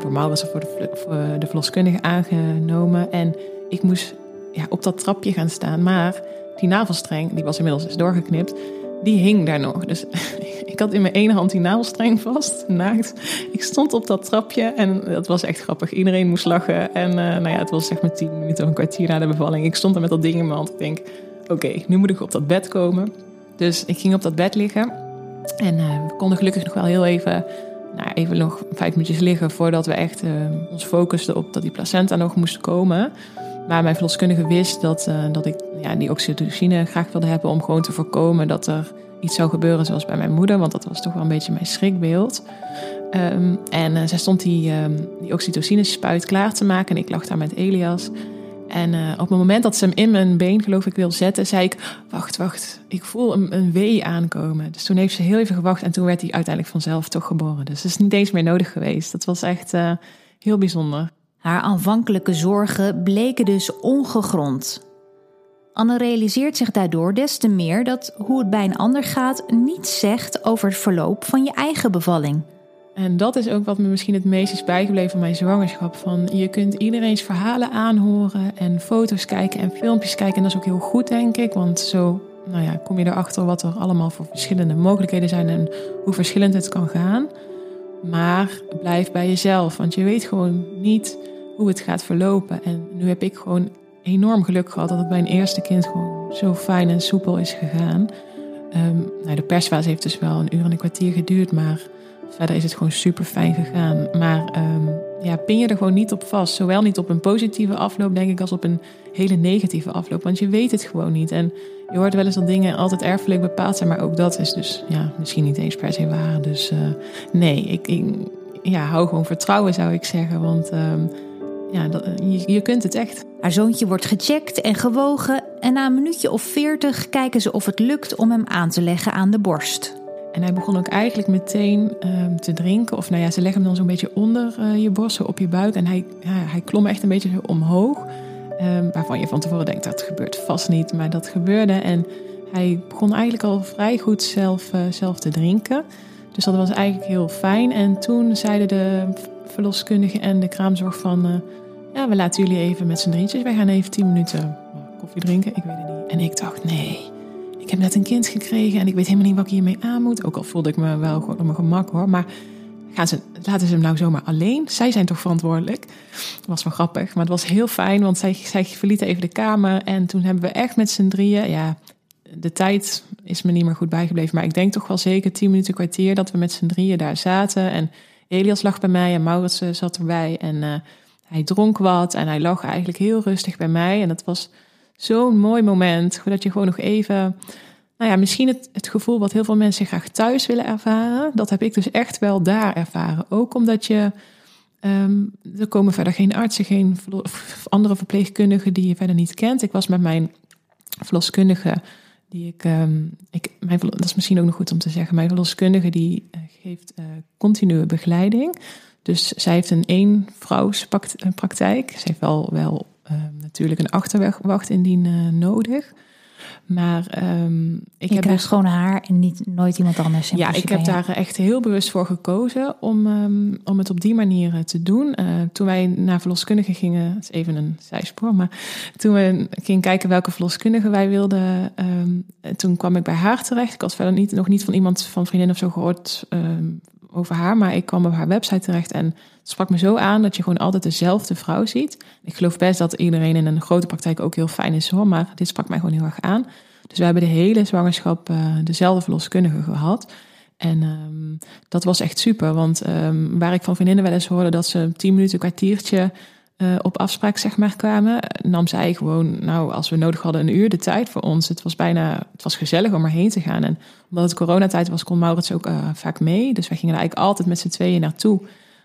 door Maurits voor de, voor de verloskundige aangenomen. En ik moest ja, op dat trapje gaan staan. Maar die navelstreng, die was inmiddels dus doorgeknipt, die hing daar nog. Dus <laughs> ik had in mijn ene hand die navelstreng vast, naakt. Ik stond op dat trapje en dat was echt grappig. Iedereen moest lachen. En uh, nou ja, het was zeg maar tien minuten of een kwartier na de bevalling. Ik stond er met dat ding in mijn hand. Ik denk, oké, nu moet ik op dat bed komen. Dus ik ging op dat bed liggen. En uh, we konden gelukkig nog wel heel even, nou, even nog vijf minuutjes liggen voordat we echt uh, ons focusten op dat die placenta nog moest komen. Maar mijn verloskundige wist dat, uh, dat ik ja, die oxytocine graag wilde hebben om gewoon te voorkomen dat er iets zou gebeuren zoals bij mijn moeder, want dat was toch wel een beetje mijn schrikbeeld. Um, en zij stond die, um, die oxytocine spuit klaar te maken en ik lag daar met Elias. En uh, op het moment dat ze hem in mijn been, geloof ik, wil zetten, zei ik: Wacht, wacht, ik voel een, een wee aankomen. Dus toen heeft ze heel even gewacht en toen werd hij uiteindelijk vanzelf toch geboren. Dus het is niet eens meer nodig geweest. Dat was echt heel bijzonder. Haar aanvankelijke zorgen bleken dus ongegrond. Anne realiseert zich daardoor des te meer dat hoe het bij een ander gaat niets zegt over het verloop van je eigen bevalling. En dat is ook wat me misschien het meest is bijgebleven van mijn zwangerschap. Van je kunt iedereen's verhalen aanhoren en foto's kijken en filmpjes kijken. En dat is ook heel goed, denk ik. Want zo nou ja, kom je erachter wat er allemaal voor verschillende mogelijkheden zijn en hoe verschillend het kan gaan. Maar blijf bij jezelf, want je weet gewoon niet hoe het gaat verlopen. En nu heb ik gewoon enorm geluk gehad dat het bij een eerste kind gewoon zo fijn en soepel is gegaan. Um, nou, de persfase heeft dus wel een uur en een kwartier geduurd, maar verder is het gewoon super fijn gegaan. Maar um, ja, pin je er gewoon niet op vast. Zowel niet op een positieve afloop, denk ik, als op een hele negatieve afloop. Want je weet het gewoon niet. En je hoort wel eens dat dingen altijd erfelijk bepaald zijn, maar ook dat is dus ja, misschien niet eens per se waar. Dus uh, nee, ik, ja, hou gewoon vertrouwen, zou ik zeggen. Want um, ja, dat, je, je kunt het echt. Haar zoontje wordt gecheckt en gewogen. En na een minuutje of veertig kijken ze of het lukt om hem aan te leggen aan de borst. En hij begon ook eigenlijk meteen um, te drinken. Of nou ja, ze leggen hem dan zo'n beetje onder uh, je borst, zo op je buik. En hij, ja, hij klom echt een beetje zo omhoog. Um, waarvan je van tevoren denkt, dat gebeurt vast niet. Maar dat gebeurde. En hij begon eigenlijk al vrij goed zelf, uh, zelf te drinken. Dus dat was eigenlijk heel fijn. En toen zeiden de verloskundige en de kraamzorg van... Uh, ja, we laten jullie even met z'n drietjes. Wij gaan even tien minuten koffie drinken. Ik weet het niet. En ik dacht, nee, ik heb net een kind gekregen en ik weet helemaal niet wat ik hiermee aan moet. Ook al voelde ik me wel gewoon op mijn gemak hoor. Maar gaan ze, laten ze hem nou zomaar alleen? Zij zijn toch verantwoordelijk? Dat was wel grappig, maar het was heel fijn, want zij, zij verlieten even de kamer. En toen hebben we echt met z'n drieën, ja, de tijd is me niet meer goed bijgebleven. Maar ik denk toch wel zeker tien minuten, kwartier dat we met z'n drieën daar zaten. En Elias lag bij mij en Maurits zat erbij. En uh, hij dronk wat en hij lag eigenlijk heel rustig bij mij. En dat was zo'n mooi moment. Dat je gewoon nog even. Nou ja, misschien het, het gevoel wat heel veel mensen graag thuis willen ervaren. Dat heb ik dus echt wel daar ervaren. Ook omdat je. Um, er komen verder geen artsen, geen andere verpleegkundigen die je verder niet kent. Ik was met mijn verloskundige, die ik, ik mijn, dat is misschien ook nog goed om te zeggen, mijn verloskundige die uh, geeft uh, continue begeleiding. Dus zij heeft een één vrouwspraktijk. Ze heeft wel, wel uh, natuurlijk een achterwacht indien uh, nodig. Maar um, ik je heb dus gewoon haar en niet nooit iemand anders. ja, ik heb daar echt heel bewust voor gekozen om, um, om het op die manier te doen. Uh, toen wij naar verloskundigen gingen, het is even een zijspoor, maar toen we gingen kijken welke verloskundige wij wilden, um, toen kwam ik bij haar terecht. Ik had verder niet, nog niet van iemand van vriendin of zo gehoord over haar, maar ik kwam op haar website terecht en het sprak me zo aan dat je gewoon altijd dezelfde vrouw ziet. Ik geloof best dat iedereen in een grote praktijk ook heel fijn is hoor, maar dit sprak mij gewoon heel erg aan. Dus we hebben de hele zwangerschap uh, dezelfde verloskundige gehad. En um, dat was echt super, want um, waar ik van vriendinnen wel eens hoorde dat ze tien minuten, kwartiertje uh, op afspraak zeg maar kwamen, nam zij gewoon, nou als we nodig hadden, een uur de tijd voor ons. Het was bijna, het was gezellig om erheen te gaan. En omdat het coronatijd was, kon Maurits ook uh, vaak mee. Dus wij gingen er eigenlijk altijd met z'n tweeën naartoe.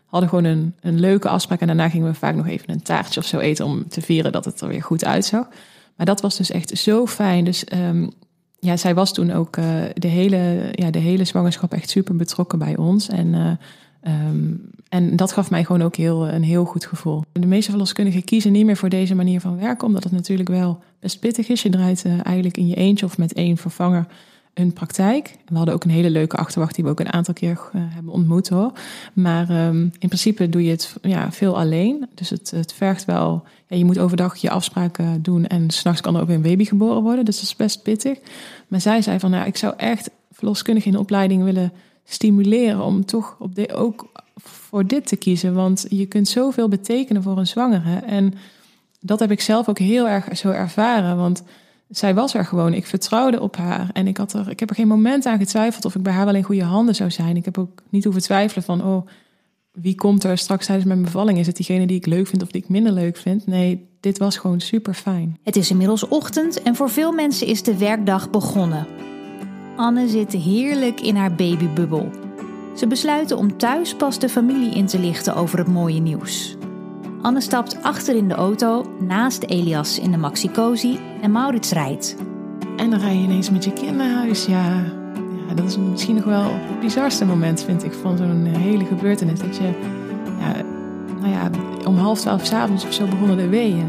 Hadden gewoon een, een leuke afspraak en daarna gingen we vaak nog even een taartje of zo eten om te vieren dat het er weer goed uitzag. Maar dat was dus echt zo fijn. Dus um, ja, zij was toen ook uh, de, hele, ja, de hele zwangerschap echt super betrokken bij ons. En Um, en dat gaf mij gewoon ook heel, een heel goed gevoel. De meeste verloskundigen kiezen niet meer voor deze manier van werken, omdat het natuurlijk wel best pittig is. Je draait uh, eigenlijk in je eentje of met één vervanger een praktijk. We hadden ook een hele leuke achterwacht die we ook een aantal keer uh, hebben ontmoet hoor. Maar um, in principe doe je het ja, veel alleen. Dus het, het vergt wel. Ja, je moet overdag je afspraken doen en s'nachts kan er ook een baby geboren worden. Dus dat is best pittig. Maar zij zei van nou, ik zou echt verloskundige in de opleiding willen stimuleren om toch op de, ook voor dit te kiezen. Want je kunt zoveel betekenen voor een zwangere. En dat heb ik zelf ook heel erg zo ervaren. Want zij was er gewoon. Ik vertrouwde op haar. En ik, had er, ik heb er geen moment aan getwijfeld of ik bij haar wel in goede handen zou zijn. Ik heb ook niet hoeven twijfelen van, oh, wie komt er straks tijdens mijn bevalling? Is het diegene die ik leuk vind of die ik minder leuk vind? Nee, dit was gewoon super fijn. Het is inmiddels ochtend en voor veel mensen is de werkdag begonnen. Anne zit heerlijk in haar babybubbel. Ze besluiten om thuis pas de familie in te lichten over het mooie nieuws. Anne stapt achter in de auto naast Elias in de Maxi Cozy en Maurits rijdt. En dan rij je ineens met je kind naar huis. Ja, ja dat is misschien nog wel het bizarste moment, vind ik, van zo'n hele gebeurtenis. Dat je, ja, nou ja, om half twaalf s'avonds of zo begonnen de weeën.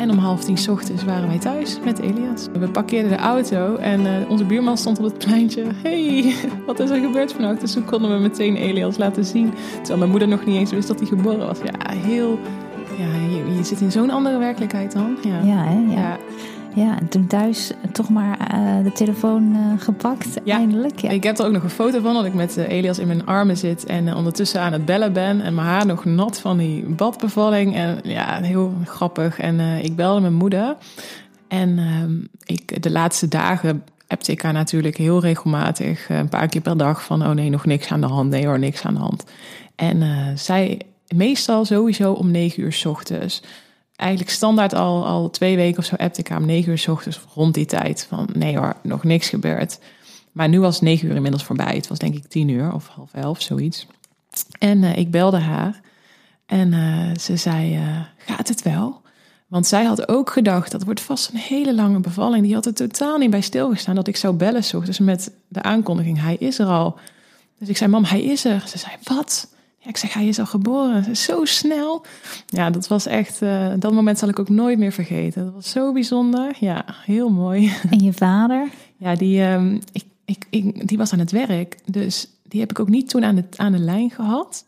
En om half tien ochtends waren wij thuis met Elias. We parkeerden de auto en uh, onze buurman stond op het pleintje. hey, <laughs> wat is er gebeurd vannacht? Dus toen konden we meteen Elias laten zien. Terwijl mijn moeder nog niet eens wist dat hij geboren was. Ja, heel... Ja, je, je zit in zo'n andere werkelijkheid dan. Ja, ja, hè? ja. ja. Ja, en toen thuis toch maar uh, de telefoon uh, gepakt, ja, eindelijk. Ja. Ik heb er ook nog een foto van dat ik met uh, Elias in mijn armen zit en ondertussen aan het bellen ben. En mijn haar nog nat van die badbevalling. En ja, heel grappig. En ik belde mijn moeder. En ehm, ik, de laatste dagen appte ik haar natuurlijk heel regelmatig, een paar keer per dag, van oh nee, nog niks aan de hand. Nee hoor, niks aan de hand. En zij meestal sowieso om negen uur s ochtends eigenlijk standaard al, al twee weken of zo appte ik haar om negen uur s ochtends rond die tijd. Van nee hoor, nog niks gebeurd. Maar nu was negen uur inmiddels voorbij. Het was denk ik tien uur of half elf, zoiets. En uh, ik belde haar. En uh, ze zei, uh, gaat het wel? Want zij had ook gedacht, dat wordt vast een hele lange bevalling. Die had er totaal niet bij stilgestaan dat ik zou bellen. Dus met de aankondiging, hij is er al. Dus ik zei, mam, hij is er. Ze zei, wat? Ja, ik zeg, hij is al geboren. Zo snel. Ja, dat was echt, uh, dat moment zal ik ook nooit meer vergeten. Dat was zo bijzonder. Ja, heel mooi. <laughs> En je vader? Ja, die, um, ik, ik, ik, die was aan het werk. Dus die heb ik ook niet toen aan de, aan de lijn gehad.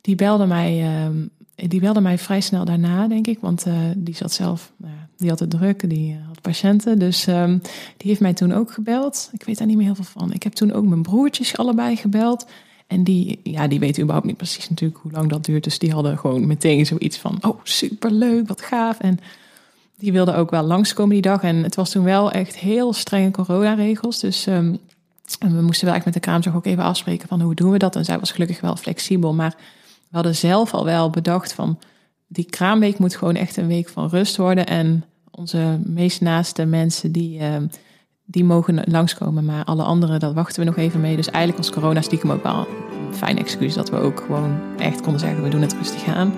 Die belde mij, um, die belde mij vrij snel daarna, denk ik. Want uh, die zat zelf, uh, die had het druk, die had patiënten. Dus um, die heeft mij toen ook gebeld. Ik weet daar niet meer heel veel van. Ik heb toen ook mijn broertjes allebei gebeld. En die, ja, die weten überhaupt niet precies natuurlijk hoe lang dat duurt. Dus die hadden gewoon meteen zoiets van, oh superleuk, wat gaaf. En die wilden ook wel langskomen die dag. En het was toen wel echt heel strenge coronaregels. Dus um, we moesten wel echt met de kraamzorg ook even afspreken van hoe doen we dat. En zij was gelukkig wel flexibel. Maar we hadden zelf al wel bedacht van, die kraamweek moet gewoon echt een week van rust worden. En onze meest naaste mensen die... Um, die mogen langskomen. Maar alle anderen, dat wachten we nog even mee. Dus eigenlijk was corona stiekem ook wel een fijn excuus dat we ook gewoon echt konden zeggen: we doen het rustig aan.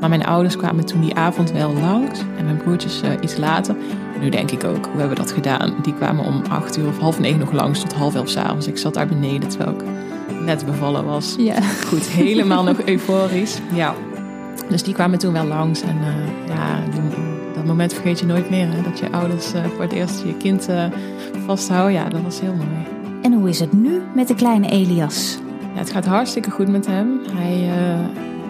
Maar mijn ouders kwamen toen die avond wel langs en mijn broertjes uh, iets later. Nu denk ik ook, hoe hebben we dat gedaan? Die kwamen om acht uur of half negen nog langs tot half elf s'avonds. Ik zat daar beneden terwijl ik net bevallen was. Ja. Goed, helemaal nog <laughs> euforisch. Ja. Dus die kwamen toen wel langs en uh, ja, die, dat moment vergeet je nooit meer. Hè? Dat je ouders uh, voor het eerst je kind uh, vasthouden. Ja, dat was heel mooi. En hoe is het nu met de kleine Elias? Ja, het gaat hartstikke goed met hem. Hij, uh,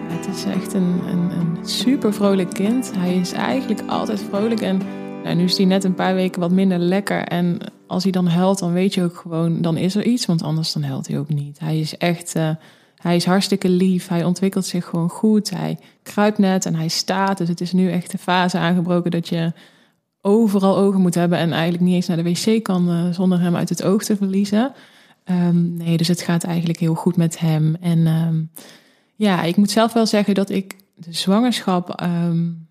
het is echt een, een, een, super vrolijk kind. Hij is eigenlijk altijd vrolijk. En nou, nu is hij net een paar weken wat minder lekker. En als hij dan huilt, dan weet je ook gewoon, dan is er iets. Want anders dan huilt hij ook niet. Hij is echt hij is hartstikke lief. Hij ontwikkelt zich gewoon goed. Hij kruipt net en hij staat. Dus het is nu echt de fase aangebroken dat je overal ogen moet hebben. En eigenlijk niet eens naar de wc kan uh, zonder hem uit het oog te verliezen. Um, nee, dus het gaat eigenlijk heel goed met hem. En um, ja, ik moet zelf wel zeggen dat ik de zwangerschap um,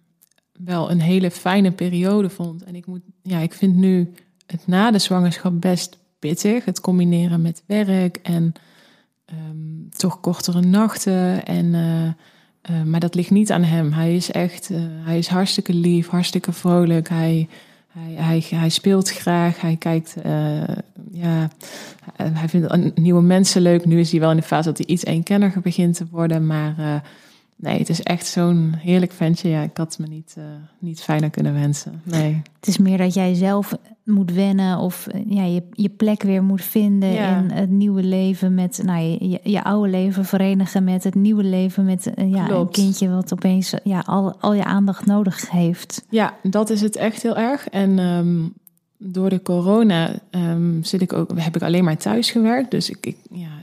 wel een hele fijne periode vond. En ik, moet, ja, ik vind nu het na de zwangerschap best pittig. Het combineren met werk en um, toch kortere nachten. En, uh, uh, maar dat ligt niet aan hem. Hij is echt, uh, hij is hartstikke lief, hartstikke vrolijk. Hij, hij, hij, hij speelt graag. Hij kijkt, ja, hij vindt nieuwe mensen leuk. Nu is hij wel in de fase dat hij iets eenkenniger begint te worden. Maar Nee, het is echt zo'n heerlijk ventje. Ja, ik had me niet, uh, niet fijner kunnen wensen. Nee. Het is meer dat jij zelf moet wennen of eh, ja, je, je plek weer moet vinden ja. in het nieuwe leven met nou, je, je oude leven verenigen met het nieuwe leven met uh, ja, een kindje wat opeens ja, al, al je aandacht nodig heeft. Ja, dat is het echt heel erg. En um, door de corona um, zit ik ook, heb ik alleen maar thuis gewerkt. Dus ik, ik ja,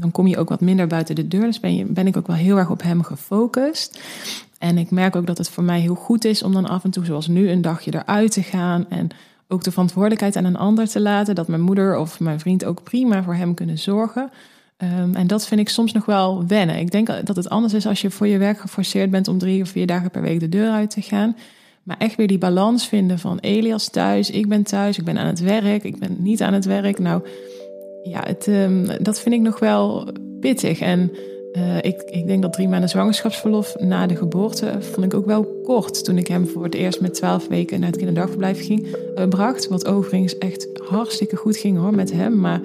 dan kom je ook wat minder buiten de deur. Dus ben, je, ben ik ook wel heel erg op hem gefocust. En ik merk ook dat het voor mij heel goed is om dan af en toe, zoals nu, een dagje eruit te gaan. En ook de verantwoordelijkheid aan een ander te laten. Dat mijn moeder of mijn vriend ook prima voor hem kunnen zorgen. Um, en dat vind ik soms nog wel wennen. Ik denk dat het anders is als je voor je werk geforceerd bent om drie of vier dagen per week de deur uit te gaan. Maar echt weer die balans vinden van Elias thuis, ik ben thuis, ik ben aan het werk, ik ben niet aan het werk. Nou, ja, um, dat vind ik nog wel pittig. En uh, ik, ik denk dat drie maanden zwangerschapsverlof na de geboorte vond ik ook wel kort. Toen ik hem voor het eerst met twaalf weken naar het kinderdagverblijf ging, uh, bracht. Wat overigens echt hartstikke goed ging hoor met hem. Maar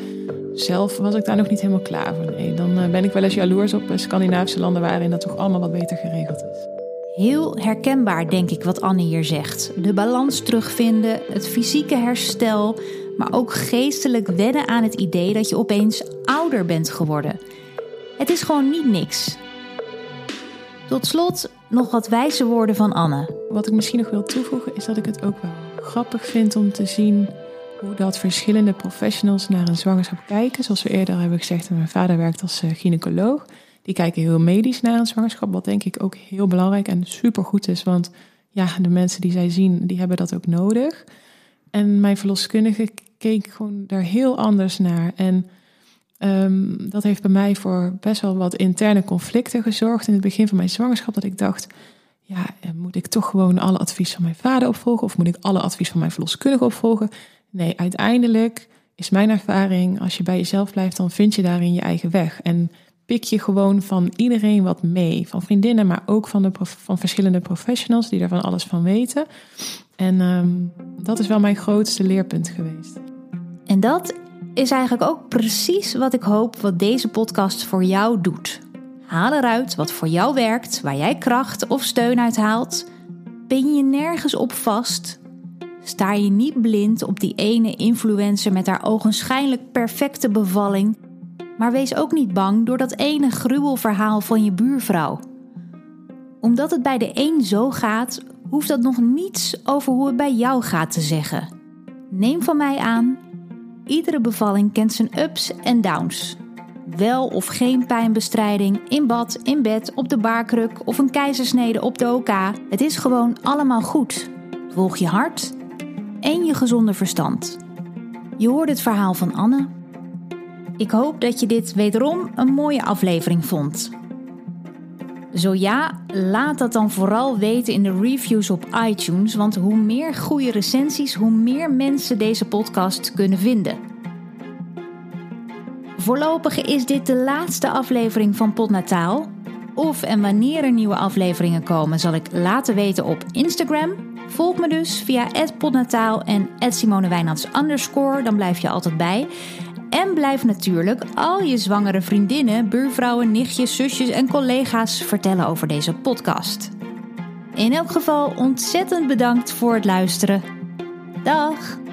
zelf was ik daar nog niet helemaal klaar voor. Dan uh, ben ik wel eens jaloers op Scandinavische landen waarin dat toch allemaal wat beter geregeld is. Heel herkenbaar, denk ik, wat Anne hier zegt. De balans terugvinden, het fysieke herstel, maar ook geestelijk wennen aan het idee dat je opeens ouder bent geworden. Het is gewoon niet niks. Tot slot nog wat wijze woorden van Anne. wat ik misschien nog wil toevoegen is dat ik het ook wel grappig vind om te zien hoe dat verschillende professionals naar een zwangerschap kijken. Zoals we eerder hebben gezegd, mijn vader werkt als eh, gynaecoloog. Die kijken heel medisch naar een zwangerschap, wat denk ik ook heel belangrijk en supergoed is. Want ja, de mensen die zij zien, die hebben dat ook nodig. En mijn verloskundige keek gewoon daar heel anders naar. En ehm, dat heeft bij mij voor best wel wat interne conflicten gezorgd in het begin van mijn zwangerschap. Dat ik dacht, ja, eh, moet ik toch gewoon alle advies van mijn vader opvolgen? Of moet ik alle advies van mijn verloskundige opvolgen? Nee, uiteindelijk is mijn ervaring, als je bij jezelf blijft, dan vind je daarin je eigen weg. En pik je gewoon van iedereen wat mee. Van vriendinnen, maar ook van, de van verschillende professionals die er van alles van weten. En ehm, dat is wel mijn grootste leerpunt geweest. En dat is eigenlijk ook precies wat ik hoop wat deze podcast voor jou doet. Haal eruit wat voor jou werkt, waar jij kracht of steun uit haalt. Ben je nergens op vast? Sta je niet blind op die ene influencer met haar ogenschijnlijk perfecte bevalling, maar wees ook niet bang door dat ene gruwelverhaal van je buurvrouw. Omdat het bij de een zo gaat, hoeft dat nog niets over hoe het bij jou gaat te zeggen. Neem van mij aan, iedere bevalling kent zijn ups en downs. Wel of geen pijnbestrijding, in bad, in bed, op de baarkruk of een keizersnede op de OK. Het is gewoon allemaal goed. Volg je hart en je gezonde verstand. Je hoort het verhaal van Anne. Ik hoop dat je dit wederom een mooie aflevering vond. Zo ja, laat dat dan vooral weten in de reviews op iTunes, want hoe meer goede recensies, hoe meer mensen deze podcast kunnen vinden. Voorlopig is dit de laatste aflevering van Potnataal. Of en wanneer er nieuwe afleveringen komen, zal ik laten weten op Instagram. Volg me dus via @podnataal en @simonewijnands Dan blijf je altijd bij. En blijf natuurlijk al je zwangere vriendinnen, buurvrouwen, nichtjes, zusjes en collega's vertellen over deze podcast. In elk geval ontzettend bedankt voor het luisteren. Dag!